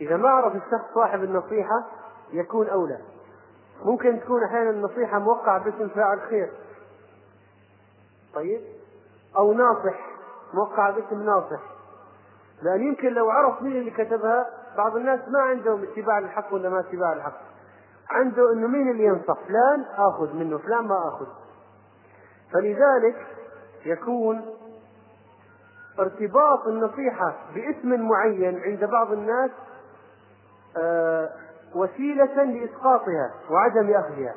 إذا ما عرف الشخص صاحب النصيحة يكون أولى. ممكن تكون أحيانا النصيحة موقعة باسم فاعل خير. طيب؟ أو ناصح موقعة باسم ناصح. لأن يمكن لو عرف مين اللي كتبها بعض الناس ما عندهم اتباع للحق ولا ما اتباع للحق. عنده إنه مين اللي ينصح؟ فلان آخذ منه فلان ما آخذ. فلذلك يكون ارتباط النصيحة باسم معين عند بعض الناس آه، وسيلة لإسقاطها وعدم أخذها.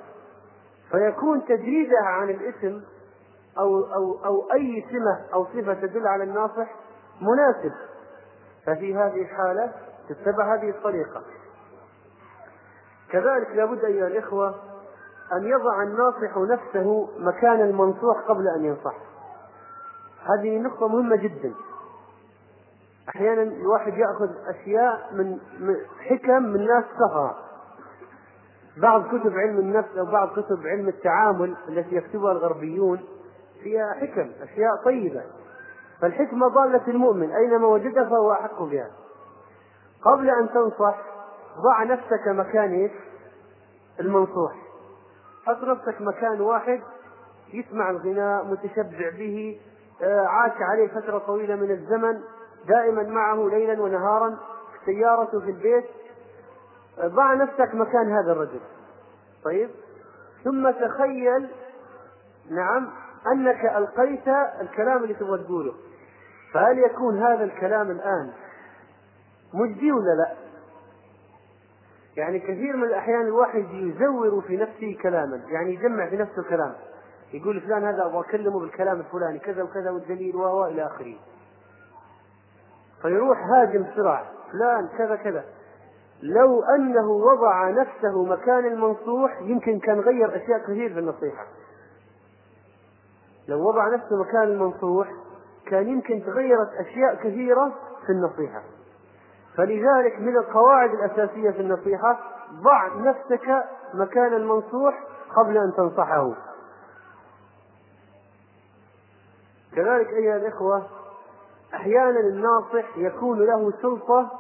فيكون تجريدها عن الاسم أو أو أو أي سمة أو صفة تدل على الناصح مناسب. ففي هذه الحالة تتبع هذه الطريقة. كذلك لابد أيها الإخوة أن يضع الناصح نفسه مكان المنصوح قبل أن ينصح. هذه نقطة مهمة جدا. أحيانا الواحد يأخذ أشياء من حكم من ناس سفرة بعض كتب علم النفس أو بعض كتب علم التعامل التي يكتبها الغربيون فيها حكم أشياء طيبة. فالحكمة ضالة المؤمن أينما وجدها فهو أحق بها. قبل أن تنصح ضع نفسك مكان؟ المنصوح. حط نفسك مكان واحد يسمع الغناء متشبع به عاش عليه فترة طويلة من الزمن دائما معه ليلا ونهارا سيارته في البيت. آه، ضع نفسك مكان هذا الرجل. طيب؟ ثم تخيل نعم أنك ألقيت الكلام اللي تبغى تقوله. فهل يكون هذا الكلام الآن مجدي ولا لا؟ يعني كثير من الأحيان الواحد يزور في نفسه كلاما يعني يجمع في نفسه كلام. يقول فلان هذا أبغى أكلمه بالكلام الفلاني كذا وكذا والدليل و إلى آخره. فيروح هاجم بسرعة فلان كذا كذا. لو أنه وضع نفسه مكان المنصوح يمكن كان غير أشياء كثير في النصيحة. لو وضع نفسه مكان المنصوح كان يمكن تغيرت أشياء كثيرة في النصيحة. فلذلك من القواعد الأساسية في النصيحة ضع نفسك مكان المنصوح قبل أن تنصحه. كذلك أيها الإخوة أحيانا الناصح يكون له سلطة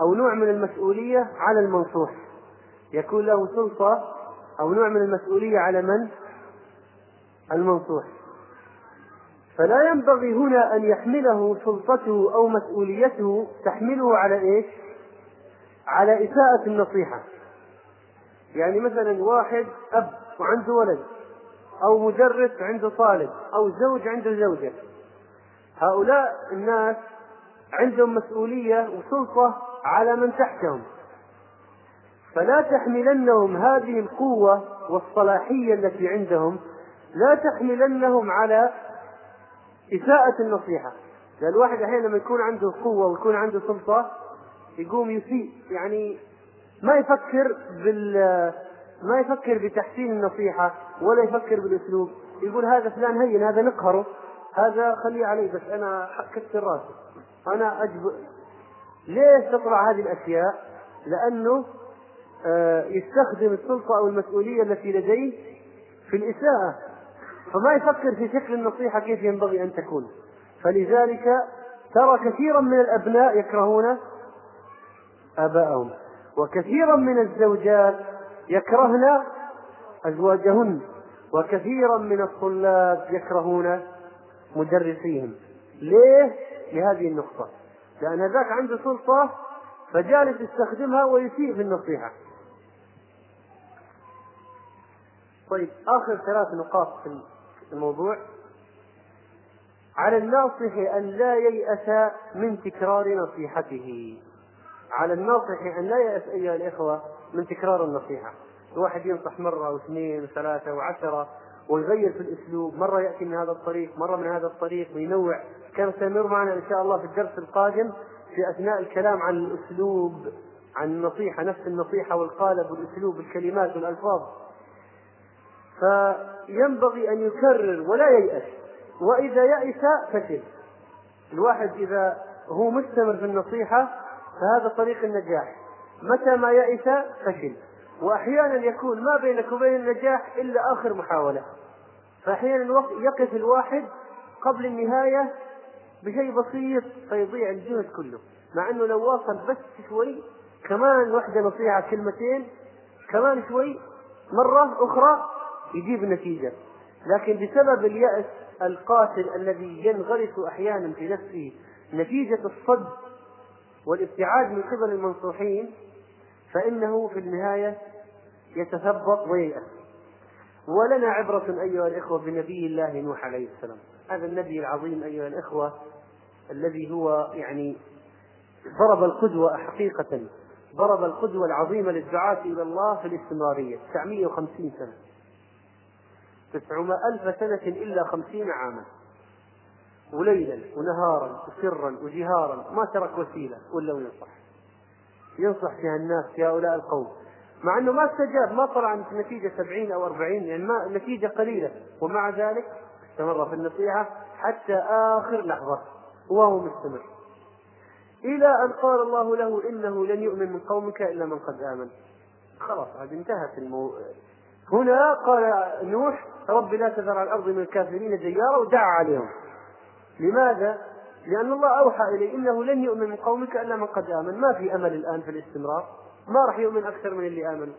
أو نوع من المسؤولية على المنصوح يكون له سلطة أو نوع من المسؤولية على من؟ المنصوح فلا ينبغي هنا أن يحمله سلطته أو مسؤوليته تحمله على إيش؟ على إساءة النصيحة يعني مثلا واحد أب وعنده ولد أو مدرس عنده طالب أو زوج عنده زوجة. هؤلاء الناس عندهم مسؤولية وسلطة على من تحتهم. فلا تحملنهم هذه القوة والصلاحية التي عندهم لا تحملنهم على إساءة النصيحة. لأن الواحد أحيانا لما يكون عنده قوة ويكون عنده سلطة يقوم يسيء يعني ما يفكر ما يفكر بتحسين النصيحة ولا يفكر بالأسلوب. يقول هذا فلان هين هذا نقهره. هذا خليه علي بس أنا كسر راسي. أنا أجب. ليش تطلع هذه الأشياء؟ لأنه آه، يستخدم السلطة أو المسؤولية التي لديه في الإساءة. فما يفكر في شكل النصيحة كيف ينبغي أن تكون. فلذلك ترى كثيرا من الأبناء يكرهون آباءهم. وكثيرا من الزوجات يكرهن أزواجهن وكثيرا من الطلاب يكرهون مدرسيهم. ليه؟ لهذه النقطة. لأن هذاك عنده سلطة فجالس يستخدمها ويسيء في النصيحة. طيب آخر ثلاث نقاط في الموضوع. على الناصح أن لا ييأس من تكرار نصيحته. على الناصح أن لا يأس أيها الإخوة من تكرار النصيحة. الواحد ينصح مرة واثنين وثلاثة وعشرة ويغير في الأسلوب. مرة يأتي من هذا الطريق مرة من هذا الطريق وينوع. كان سيمر معنا إن شاء الله في الدرس القادم في أثناء الكلام عن الأسلوب عن النصيحة نفس النصيحة والقالب والأسلوب الكلمات والألفاظ. فينبغي أن يكرر ولا ييأس. وإذا يأس فشل. الواحد إذا هو مستمر في النصيحة فهذا طريق النجاح. متى ما يئس فشل. وأحيانا يكون ما بينك وبين النجاح إلا آخر محاولة. فأحيانا يقف الواحد قبل النهاية بشيء بسيط فيضيع الجهد كله. مع أنه لو واصل بس شوي كمان واحدة نصيحة كلمتين كمان شوي مرة أخرى يجيب النتيجة لكن بسبب اليأس القاتل الذي ينغرس أحيانا في نفسه نتيجة الصد والابتعاد من قبل المنصوحين فإنه في النهاية يتثبط وييأس ولنا عبرة أيها الإخوة بنبي الله نوح عليه السلام. هذا النبي العظيم أيها الإخوة الذي هو يعني ضرب القدوة حقيقة ضرب القدوة العظيمة للدعاة إلى الله في الاستمرارية 950 سنة. 900 ألف سنة إلا خمسين عاما. وليلا ونهارا وسرا وجهارا ما ترك وسيلة ولا وينصح ينصح فيها الناس في هؤلاء القوم. مع أنه ما استجاب ما طلع نتيجة سبعين أو أربعين يعني ما نتيجة قليلة. ومع ذلك استمر في النصيحة حتى آخر لحظة وهو مستمر. إلى أن قال الله له إنه لن يؤمن من قومك إلا من قد آمن. خلاص هذه انتهت المو... هنا قال نوح رب لا تذر على الأرض من الكافرين ديارا ودعا عليهم. لماذا؟ لأن الله أوحى إليه إنه لن يؤمن من قومك إلا من قد آمن ما في أمل الآن في الاستمرار ما راح يؤمن أكثر من اللي آمنوا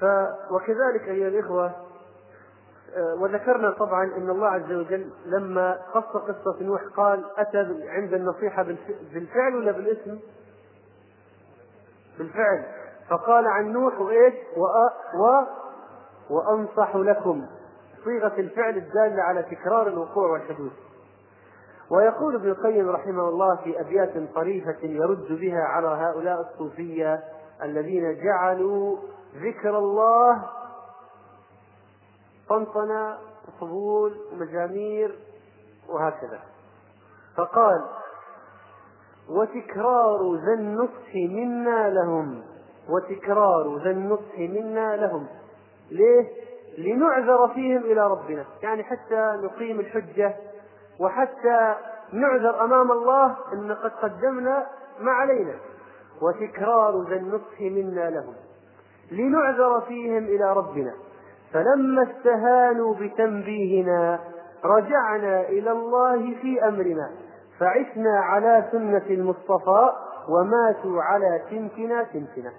ف وكذلك أيها الإخوة آه، وذكرنا طبعا إن الله عز وجل لما قص قصة نوح قال أتى عند النصيحة بالفعل ولا بالاسم؟ بالفعل فقال عن نوح وإيش؟ و... و... وأنصح لكم صيغة الفعل الدالة على تكرار الوقوع والحدوث. ويقول ابن القيم رحمه الله في أبيات طريفة يرد بها على هؤلاء الصوفية الذين جعلوا ذكر الله طنطنة وطبول ومزامير وهكذا. فقال وتكرار ذا النصح منا لهم وتكرار ذا النصح منا لهم. ليه؟ لنعذر فيهم إلى ربنا. يعني حتى نقيم الحجة وحتى نعذر أمام الله أن قد قدمنا ما علينا. وتكرار ذا النصح منا لهم. لنعذر فيهم إلى ربنا. فلما استهانوا بتنبيهنا رجعنا إلى الله في أمرنا. فعشنا على سنة المصطفى وماتوا على تنتنا تنتنا.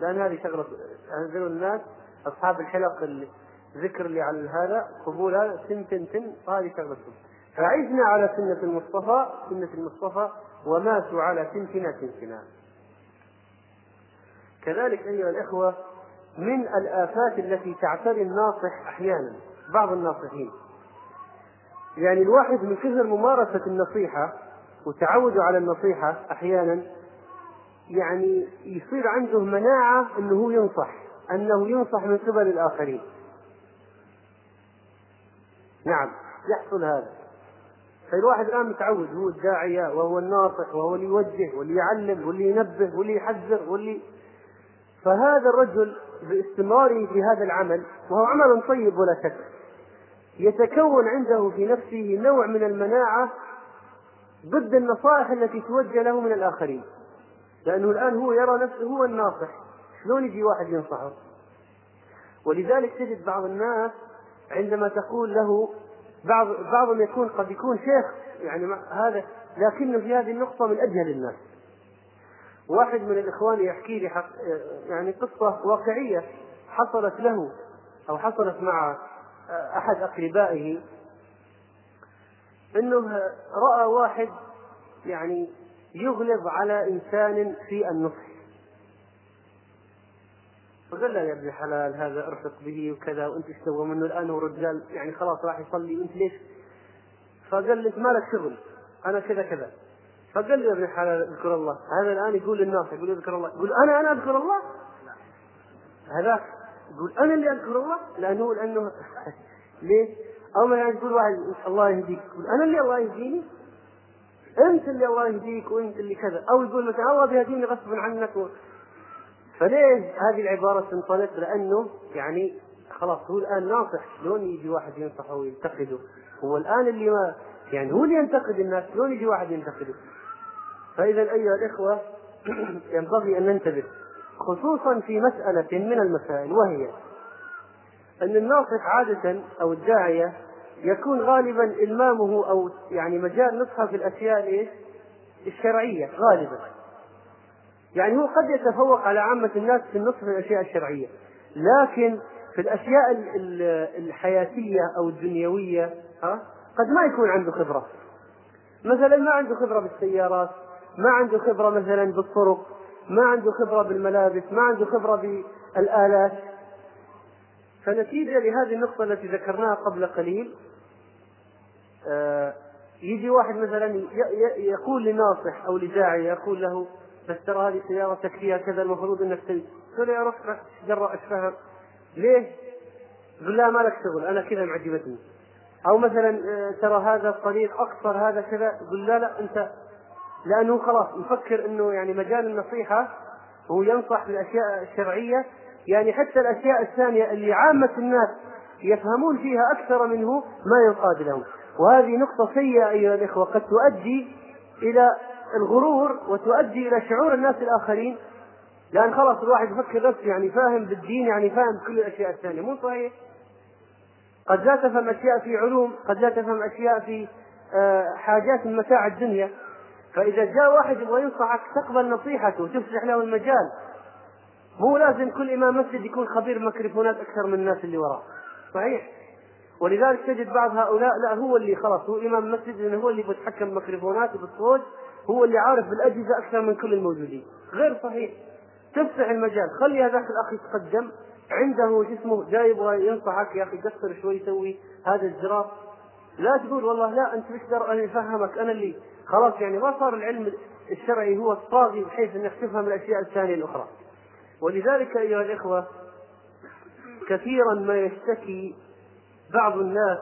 لأن هذه شغلة أنزلوا الناس أصحاب الحلق الذكر اللي على هذا قبول هذا تن تن تن هذه شغلتهم فعشنا على سنة المصطفى سنة المصطفى وماتوا على تنتنا تنتنا كذلك أيها الإخوة من الآفات التي تعتري الناصح أحيانا بعض الناصحين. يعني الواحد من كثر ممارسة النصيحة وتعوده على النصيحة أحيانا يعني يصير عنده مناعة أنه هو ينصح أنه ينصح من قبل الآخرين. نعم يحصل هذا. فالواحد الآن متعود هو الداعية وهو الناصح وهو اللي يوجه واللي يعلم واللي ينبه واللي يحذر واللي فهذا الرجل باستمراره في هذا العمل وهو عمل طيب ولا شك. يتكون عنده في نفسه نوع من المناعة ضد النصائح التي توجه له من الآخرين. لأنه الآن هو يرى نفسه هو الناصح. شلون يجي واحد ينصحه؟ ولذلك تجد بعض الناس عندما تقول له بعض بعضهم يكون قد يكون شيخ يعني هذا لكنه في هذه النقطة من أجهل الناس. واحد من الإخوان يحكي لي حق يعني قصة واقعية حصلت له أو حصلت مع أحد أقربائه أنه رأى واحد يعني يغلظ على إنسان في النصح فقال له يا ابن الحلال هذا أرفق به وكذا وأنت إيش تبغى منه؟ الآن هو رجال يعني خلاص راح يصلي وأنت ليش؟ فقال لك شغل أنا كذا كذا. فقال لي يا ابن الحلال اذكر الله. هذا الآن يقول للناس يقول اذكر الله. يقول أنا أنا أذكر الله؟ هذا يقول أنا اللي أذكر الله؟ لأنه لأنه ليه؟ أو مثلا تقول واحد الله يهديك. يقول أنا اللي الله يهديني؟ أنت اللي الله يهديك وأنت اللي كذا. أو يقول مثلا الله بيهديني غصبا عنك. فليه هذه العبارة تنطلق؟ لأنه يعني خلاص هو الآن ناصح. شلون يجي واحد ينصحه وينتقده هو الآن اللي ما يعني هو اللي ينتقد الناس. شلون يجي واحد ينتقده؟ فإذا أيها الإخوة ينبغي أن ننتبه خصوصا في مسألة من المسائل وهي أن الناصح عادة أو الداعية يكون غالبا إلمامه أو يعني مجال نصحه في الأشياء إيش؟ الشرعية غالبا. يعني هو قد يتفوق على عامة الناس في النصح في الأشياء الشرعية. لكن في الأشياء الحياتية أو الدنيوية ها قد ما يكون عنده خبرة. مثلا ما عنده خبرة بالسيارات ما عنده خبرة مثلا بالطرق ما عنده خبرة بالملابس ما عنده خبرة بالآلات. فنتيجة لهذه النقطة التي ذكرناها قبل قليل آه يجي واحد مثلا يقول لناصح أو لداعي يقول له بس ترى هذه سيارتك فيها كذا المفروض إنك تسوي تقول يا رب جرى اشفها ليه؟ يقول لا ما لك شغل أنا كذا معجبتني. أو مثلا آه، ترى هذا الطريق أقصر هذا كذا. يقول لا لا أنت لأنه خلاص يفكر إنه يعني مجال النصيحة هو ينصح بالأشياء الشرعية. يعني حتى الأشياء الثانية اللي عامة الناس يفهمون فيها أكثر منه ما ينقاد لهم. وهذه نقطة سيئة أيها الإخوة قد تؤدي إلى الغرور وتؤدي إلى شعور الناس الآخرين لأن خلاص الواحد يفكر نفسه يعني فاهم بالدين يعني فاهم كل الأشياء الثانية. مو صحيح؟ قد لا تفهم أشياء في علوم قد لا تفهم أشياء في آه، حاجات من متاع الدنيا. فإذا جاء واحد يبغى ينصحك تقبل نصيحته وتفتح له المجال. مو لازم كل إمام مسجد يكون خبير ميكروفونات أكثر من الناس اللي وراه صحيح؟ ولذلك تجد بعض هؤلاء لا هو اللي خلاص هو إمام المسجد لأنه هو اللي بيتحكم بالميكروفونات وبالصوت. هو اللي عارف بالأجهزة أكثر من كل الموجودين. غير صحيح. تفتح المجال. خلي هذاك الأخ يتقدم. عنده جسمه جاي يبغى ينصحك. يا أخي قصر شوي سوي هذا الزرار لا تقول والله لا أنت تقدر أنا أفهمك. أنا اللي خلاص يعني ما صار العلم الشرعي هو الطاغي بحيث إنك تفهم الأشياء الثانية الأخرى. ولذلك أيها الإخوة كثيرا ما يشتكي بعض الناس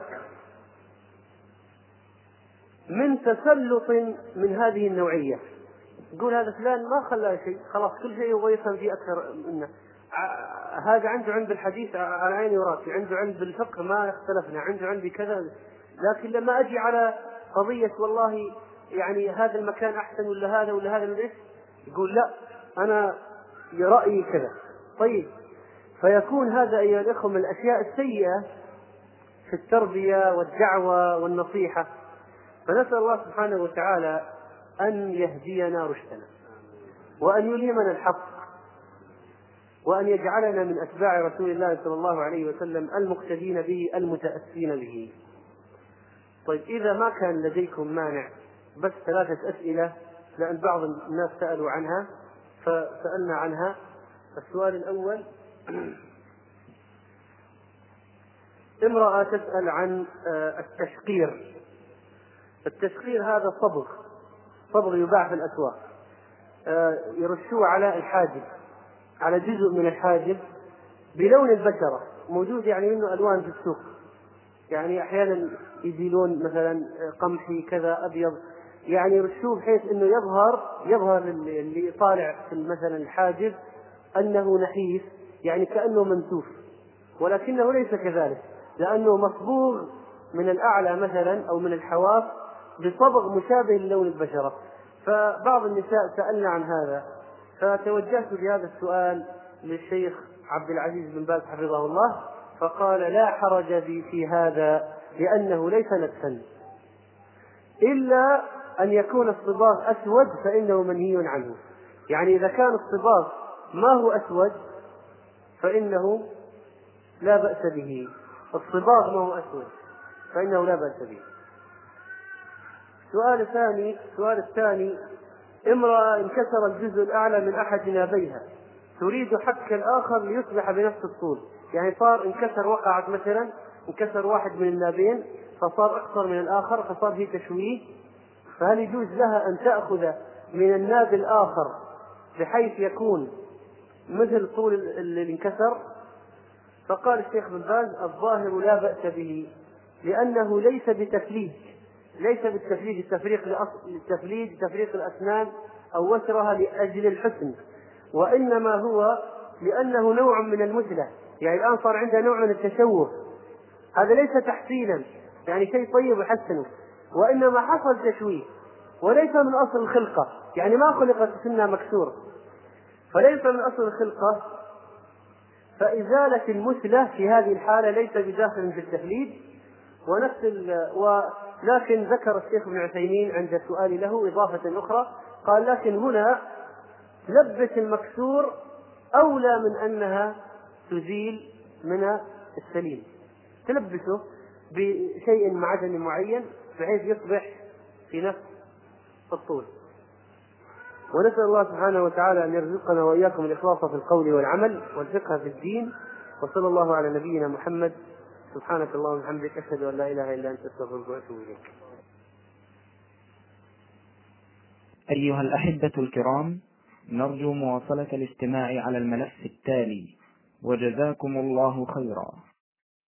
من تسلط من هذه النوعية. يقول هذا فلان ما خلى شيء. خلاص كل شيء يبغى يفهم فيه أكثر منه. هذا عنده علم بالحديث على عيني وراسي. عنده علم بالفقه ما اختلفنا. عنده علم بكذا. لكن لما أجي على قضية والله يعني هذا المكان أحسن ولا هذا ولا هذا من إيش؟ يقول لا أنا رأيي كذا. طيب. فيكون هذا أيها الإخوة من الأشياء السيئة في التربية والدعوة والنصيحة. فنسأل الله سبحانه وتعالى أن يهدينا رشدنا وأن يلهمنا الحق وأن يجعلنا من أتباع رسول الله صلى الله عليه وسلم المقتدين به المتأسين به. طيب إذا ما كان لديكم مانع بس ثلاثة أسئلة لأن بعض الناس سألوا عنها فسألنا عنها. السؤال الأول امرأة تسأل عن آه، التشقير. التشقير هذا صبغ صبغ يباع في الأسواق. آه، يرشوه على الحاجب على جزء من الحاجب بلون البشرة. موجود يعني منه ألوان في السوق. يعني أحيانا يزيلون مثلا قمحي كذا أبيض. يعني يرشوه بحيث إنه يظهر يظهر اللي طالع في مثلا الحاجب أنه نحيف يعني كأنه منسوف ولكنه ليس كذلك لأنه مصبوغ من الأعلى مثلا أو من الحواف بصبغ مشابه للون البشرة. فبعض النساء سألنا عن هذا فتوجهت بهذا السؤال للشيخ عبد العزيز بن باز حفظه الله فقال لا حرج في, في هذا لأنه ليس نفسا إلا أن يكون الصباغ أسود فإنه منهي عنه. يعني إذا كان الصباغ ما هو أسود فإنه لا بأس به. الصباغ ما هو أسود فإنه لا بأس به. السؤال الثاني السؤال الثاني. امرأة انكسر الجزء الأعلى من أحد نابيها تريد حك الآخر ليصبح بنفس الطول. يعني صار انكسر وقعت مثلا انكسر واحد من النابين فصار أقصر من الآخر فصار في تشويه. فهل يجوز لها أن تأخذ من الناب الآخر بحيث يكون مثل طول اللي انكسر؟ فقال الشيخ بن باز الظاهر لا بأس به لأنه ليس بتفليج ليس بالتفليج التفريق التفليج تفريق الأسنان أو وسرها لأجل الحسن وإنما هو لأنه نوع من المثلة يعني الآن صار عندها نوع من التشوه. هذا ليس تحسينا يعني شيء طيب وحسنه وإنما حصل تشويه وليس من أصل الخلقة. يعني ما خلقت سنة مكسورة فليس من أصل الخلقة فإزالة المثلة في هذه الحالة ليس بداخل في التفليد ونفس ولكن ذكر الشيخ ابن عثيمين عند سؤالي له إضافة أخرى قال لكن هنا لبس المكسور أولى من أنها تزيل من السليم. تلبسه بشيء معدني معين بحيث يصبح في نفس الطول. ونسأل الله سبحانه وتعالى أن يرزقنا وإياكم الإخلاص في القول والعمل والفقه في الدين وصلى الله على نبينا محمد سبحانك اللهم وبحمدك أشهد أن لا إله إلا أنت أستغفرك وأتوب إليك. أيها الأحبة الكرام نرجو مواصلة الاستماع على الملف التالي وجزاكم الله خيرا